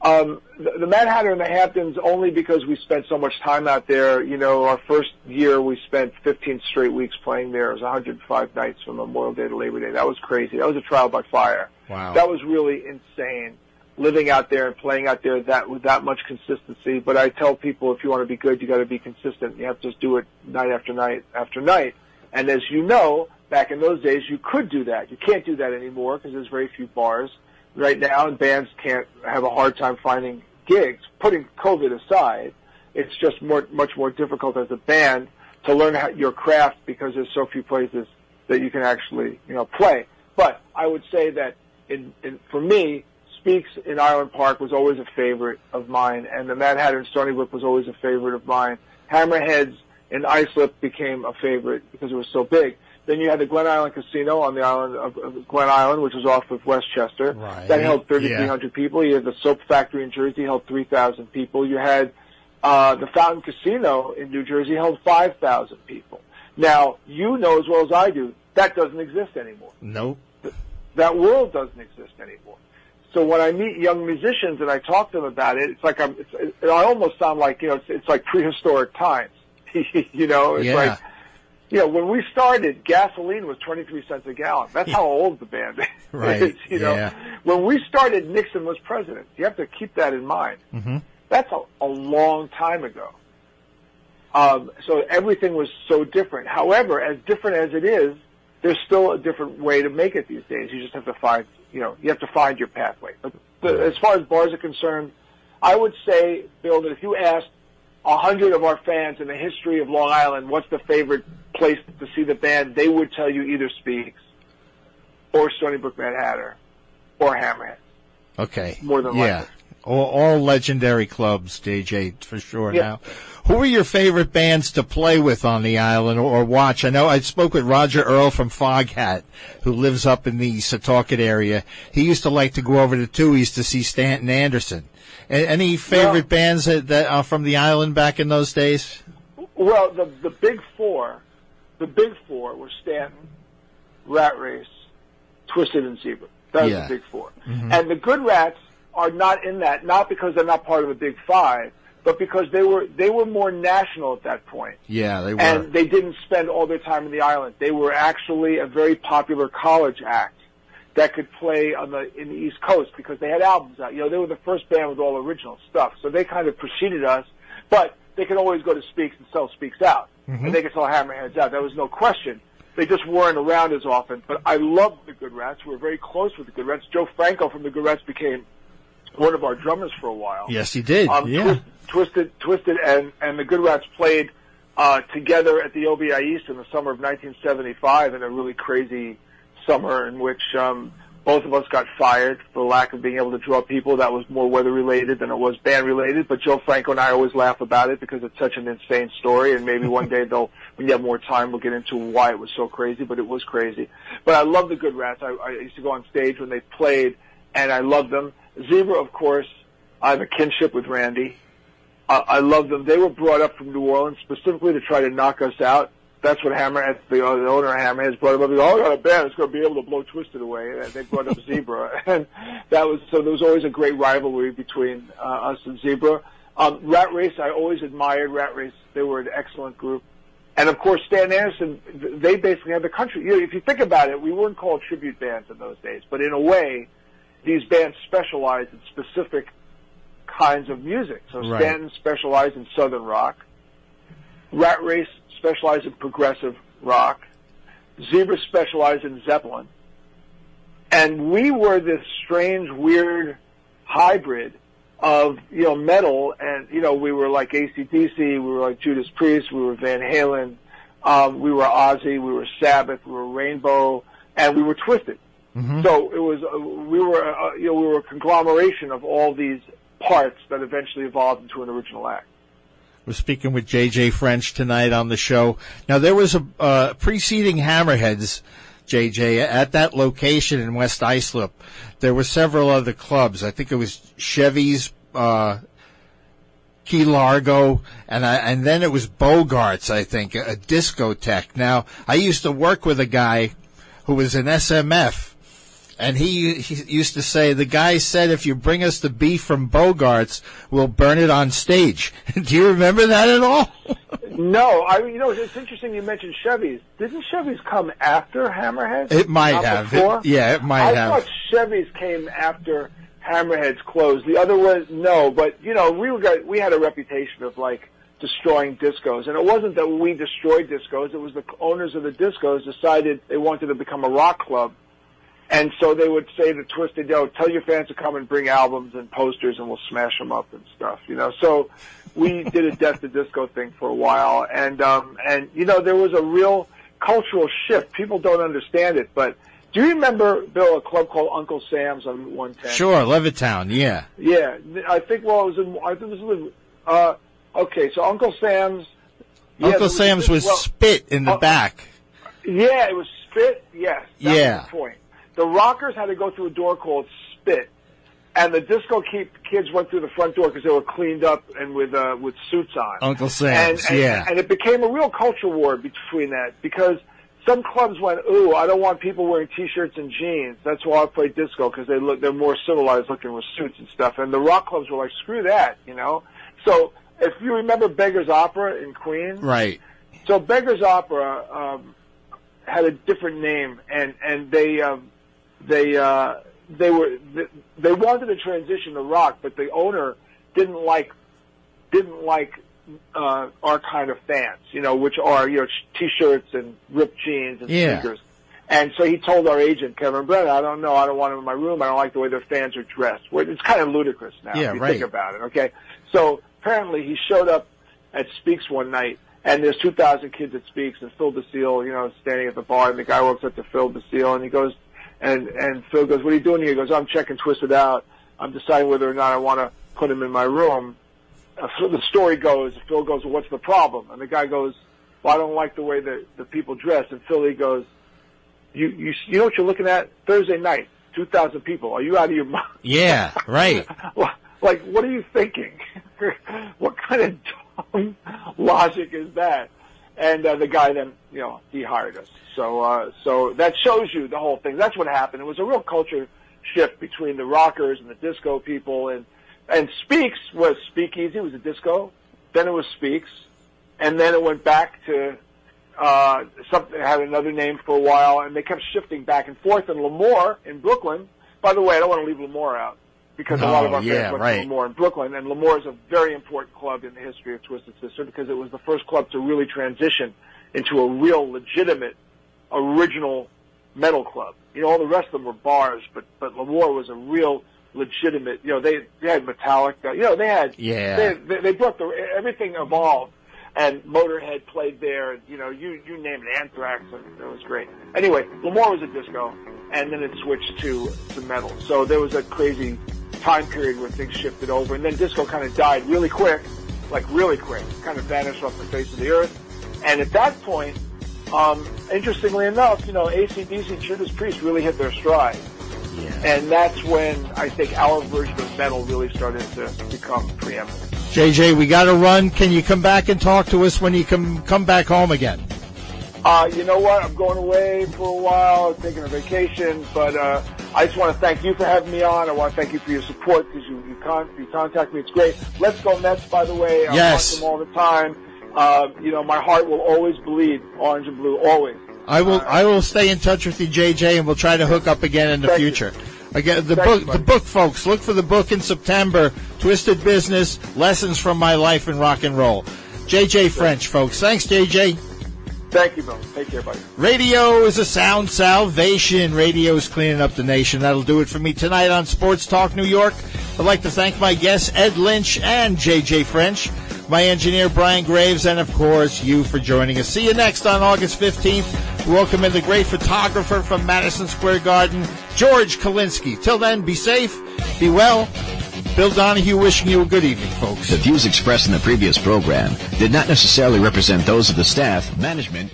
[SPEAKER 4] Um, the, the Mad Hatter and the Hamptons only because we spent so much time out there. You know, our first year we spent 15 straight weeks playing there. It was 105 nights from Memorial Day to Labor Day. That was crazy. That was a trial by fire.
[SPEAKER 1] Wow.
[SPEAKER 4] That was really insane. Living out there and playing out there that with that much consistency. But I tell people if you want to be good, you got to be consistent. You have to just do it night after night after night. And as you know, back in those days, you could do that. You can't do that anymore because there's very few bars right now, and bands can't have a hard time finding gigs. Putting COVID aside, it's just more much more difficult as a band to learn how, your craft because there's so few places that you can actually you know play. But I would say that in, in for me, Speaks in Island Park was always a favorite of mine, and the Mad in Stony Brook was always a favorite of mine. Hammerheads in Islip became a favorite because it was so big. Then you had the Glen Island Casino on the island of, of Glen Island, which was off of Westchester.
[SPEAKER 1] Right.
[SPEAKER 4] That held 3,300 people. You had the Soap Factory in Jersey held 3,000 people. You had uh, the Fountain Casino in New Jersey held 5,000 people. Now, you know as well as I do, that doesn't exist anymore
[SPEAKER 1] Nope.
[SPEAKER 4] that world doesn't exist anymore. So when I meet young musicians and I talk to them about it, it's like I'm, it's, it, I almost sound like, you know, it's, it's like prehistoric times. [LAUGHS] you know, it's
[SPEAKER 1] Yeah.
[SPEAKER 4] like, you know, when we started, gasoline was 23 cents a gallon. That's how old the band is. [LAUGHS]
[SPEAKER 1] Right, [LAUGHS]
[SPEAKER 4] you know,
[SPEAKER 1] yeah.
[SPEAKER 4] when we started, Nixon was president. You have to keep that in mind.
[SPEAKER 1] Mm-hmm.
[SPEAKER 4] That's a, a long time ago. Um, so everything was so different. However, as different as it is, there's still a different way to make it these days. You just have to find, you know, you have to find your pathway. But the, as far as bars are concerned, I would say, Bill, that if you asked a hundred of our fans in the history of Long Island, what's the favorite place to see the band, they would tell you either Speaks or Stony Brook Mad Hatter or Hammerhead.
[SPEAKER 1] Okay.
[SPEAKER 4] More than
[SPEAKER 1] yeah.
[SPEAKER 4] likely.
[SPEAKER 1] All, all legendary clubs, JJ, for sure
[SPEAKER 4] Yeah.
[SPEAKER 1] now. Who are your favorite bands to play with on the island or, or watch? I know I spoke with Roger Earl from Foghat, who lives up in the Setauket area. He used to like to go over to Tui's to see Stanton Anderson. A- any favorite bands that, that are from the island back in those days?
[SPEAKER 4] Well, the the big four, the big four were Stanton, Rat Race, Twisted, and Zebra. That was
[SPEAKER 1] Yeah.
[SPEAKER 4] the big 4 mm-hmm. And the Good Rats are not in that, not because they're not part of the Big Five, but because they were they were more national at that point.
[SPEAKER 1] Yeah, they were.
[SPEAKER 4] and they didn't spend all their time in the island. They were actually a very popular college act that could play on the in the East Coast because they had albums out. You know, they were the first band with all original stuff, so they kind of preceded us. But they could always go to Speaks and sell Speaks out, mm-hmm. and they could sell Hammerheads out. There was no question. They just weren't around as often. But I loved the Good Rats. We were very close with the Good Rats. Joe Franco from the Good Rats became one of our drummers for a while.
[SPEAKER 1] yes, he did.
[SPEAKER 4] Um,
[SPEAKER 1] yeah.
[SPEAKER 4] Twist, Twisted, Twisted, and and the Good Rats played uh, together at the OBI East in the summer of 1975 in a really crazy summer in which um, both of us got fired for lack of being able to draw people. That was more weather related than it was band related. But Joe Franco and I always laugh about it because it's such an insane story. And maybe one day they'll, [LAUGHS] when you have more time, we'll get into why it was so crazy. But it was crazy. But I love the Good Rats. I, I used to go on stage when they played, and I loved them. Zebra, of course, I have a kinship with Randy. I, I love them. They were brought up from New Orleans specifically to try to knock us out. That's what Hammerhead, the, uh, owner of Hammerhead, brought up. He goes, oh, I got a band that's going to be able to blow Twisted away. And they brought up Zebra. [LAUGHS] And that was, so there was always a great rivalry between uh, us and Zebra. Um, Rat Race, I always admired Rat Race. They were an excellent group. And of course, Stan Anderson, they basically had the country. You know, if you think about it, we weren't called tribute bands in those days, but in a way, these bands specialized in specific kinds of music. So
[SPEAKER 1] Right.
[SPEAKER 4] Stanton specialized in southern rock. Rat Race specialized in progressive rock. Zebra specialized in Zeppelin. And we were this strange, weird hybrid of, you know, metal and, you know, we were like ACDC, we were like Judas Priest, we were Van Halen, Um, we were Ozzy, we were Sabbath, we were Rainbow, and we were Twisted.
[SPEAKER 1] Mm-hmm.
[SPEAKER 4] So it was uh, we were uh, you know we were a conglomeration of all these parts that eventually evolved into an original act.
[SPEAKER 1] We're speaking with JJ French tonight on the show. Now there was a uh, preceding Hammerheads, JJ, at that location in West Islip. There were several other clubs. I think it was Chevy's, uh, Key Largo, and I, and then it was Bogarts. I think a, a discotheque. Now I used to work with a guy who was an SMF. And he, he used to say, the guy said, if you bring us the beef from Bogarts, we'll burn it on stage. [LAUGHS] Do you remember that at all? [LAUGHS]
[SPEAKER 4] No, I mean, you know it's interesting you mentioned Chevy's. Didn't Chevy's come after Hammerheads?
[SPEAKER 1] It might
[SPEAKER 4] Not
[SPEAKER 1] have. It- yeah, it might
[SPEAKER 4] I
[SPEAKER 1] have.
[SPEAKER 4] I thought Chevy's came after Hammerheads closed. The other was no, but you know we were got, we had a reputation of like destroying discos, and it wasn't that we destroyed discos. It was the owners of the discos decided they wanted to become a rock club. And so they would say to Twisted, yo, tell your fans to come and bring albums and posters and we'll smash them up and stuff, you know. So we did a Death to Disco thing for a while. And, um, and, you know, there was a real cultural shift. People don't understand it, but do you remember, Bill, a club called Uncle Sam's on Route 110?
[SPEAKER 1] Sure, Levittown, yeah.
[SPEAKER 4] Yeah, I think, well, it was in, I think it was, in, uh, okay, so Uncle Sam's. yeah,
[SPEAKER 1] Uncle
[SPEAKER 4] was
[SPEAKER 1] Sam's was
[SPEAKER 4] well,
[SPEAKER 1] spit in the
[SPEAKER 4] uh,
[SPEAKER 1] back.
[SPEAKER 4] yeah, it was Spit. Yes.
[SPEAKER 1] Yeah.
[SPEAKER 4] Point. The rockers had to go through a door called Spit, and the disco keep, kids went through the front door because they were cleaned up and with uh, with suits on.
[SPEAKER 1] Uncle Sam's,
[SPEAKER 4] and, and,
[SPEAKER 1] yeah.
[SPEAKER 4] And it became a real culture war between that because some clubs went, "Ooh, I don't want people wearing t-shirts and jeans. That's why I play disco because they look they're more civilized looking with suits and stuff." And the rock clubs were like, "Screw that," you know. So if you remember Beggar's Opera in Queens,
[SPEAKER 1] Right.
[SPEAKER 4] so Beggar's Opera um, had a different name, and and they um, they uh, they were they, they wanted to transition to rock, but the owner didn't like didn't like uh, our kind of fans, you know, which are you know t-shirts and ripped jeans and
[SPEAKER 1] Yeah.
[SPEAKER 4] sneakers. And so he told our agent Kevin Brett, I don't know, I don't want them in my room. I don't like the way their fans are dressed. It's kind of ludicrous now.
[SPEAKER 1] Yeah,
[SPEAKER 4] if you
[SPEAKER 1] right.
[SPEAKER 4] Think about it. Okay. So apparently he showed up at Speaks one night, and there's 2,000 kids at Speaks, and Phil Basile, you know, standing at the bar, and the guy walks up to Phil Basile, and he goes, and and Phil goes, "What are you doing here?" He goes, "I'm checking Twisted out. I'm deciding whether or not I want to put him in my room." Uh, so the story goes, Phil goes, well, "What's the problem?" And the guy goes, "Well, I don't like the way that the people dress." And Philly goes, "You you you know what you're looking at? Thursday night, 2,000 people. Are you out of your mind?" [LAUGHS]
[SPEAKER 1] Yeah, right. [LAUGHS]
[SPEAKER 4] Like, what are you thinking? [LAUGHS] what kind of dumb logic is that? And uh, the guy then, you know, he hired us. So, uh, so that shows you the whole thing. That's what happened. It was a real culture shift between the rockers and the disco people, and and Speaks was Speakeasy, was a disco. Then it was Speaks, and then it went back to uh, something had another name for a while, and they kept shifting back and forth. And L'Amour in Brooklyn. By the way, I don't want to leave L'Amour out because a oh, lot of our
[SPEAKER 1] yeah,
[SPEAKER 4] fans went
[SPEAKER 1] right.
[SPEAKER 4] to L'Amour in Brooklyn, and L'Amour is a very important club in the history of Twisted Sister because it was the first club to really transition into a real legitimate original metal club. You know, all the rest of them were bars, but but L'Amour was a real legitimate. You know, they they had Metallica. You know, they had
[SPEAKER 1] Yeah.
[SPEAKER 4] They, they, they brought the everything evolved, and Motorhead played there. And, you know, you you name it, Anthrax, and it was great. Anyway, L'Amour was a disco, and then it switched to to metal. So there was a crazy time period where things shifted over, and then disco kind of died really quick, like really quick, kind of vanished off the face of the earth. And at that point, um, interestingly enough, you know, ACDC and Judas Priest really hit their stride. And that's when I think our version of metal really started to become preeminent.
[SPEAKER 1] JJ, we got to run. Can you come back and talk to us when you come come back home again?
[SPEAKER 4] Uh, you know what? I'm going away for a while, taking a vacation, but uh, I just want to thank you for having me on. I want to thank you for your support because you, you, con- you contact me. It's great. Let's go Mets, by the way. I
[SPEAKER 1] Yes.
[SPEAKER 4] watch them all the time. Uh, you know, my heart will always bleed orange and blue, always.
[SPEAKER 1] I will. I will stay in touch with you, JJ, and we'll try to hook up again in the
[SPEAKER 4] Thank you.
[SPEAKER 1] future. Again, the book, the book, folks. Look for the book in September. Twisted Business: Lessons from My Life in Rock and Roll. JJ French, folks. Thanks, JJ.
[SPEAKER 4] Thank you, Bill. Take care, buddy.
[SPEAKER 1] Radio is a sound salvation. Radio is cleaning up the nation. That'll do it for me tonight on Sports Talk New York. I'd like to thank my guests, Ed Lynch and JJ French. my engineer Brian Graves, and of course you for joining us. See you next on August 15th. Welcome in the great photographer from Madison Square Garden, George Kalinsky. Till then, be safe, be well. Bill Donahue wishing you a good evening, folks.
[SPEAKER 5] The views expressed in the previous program did not necessarily represent those of the staff, management,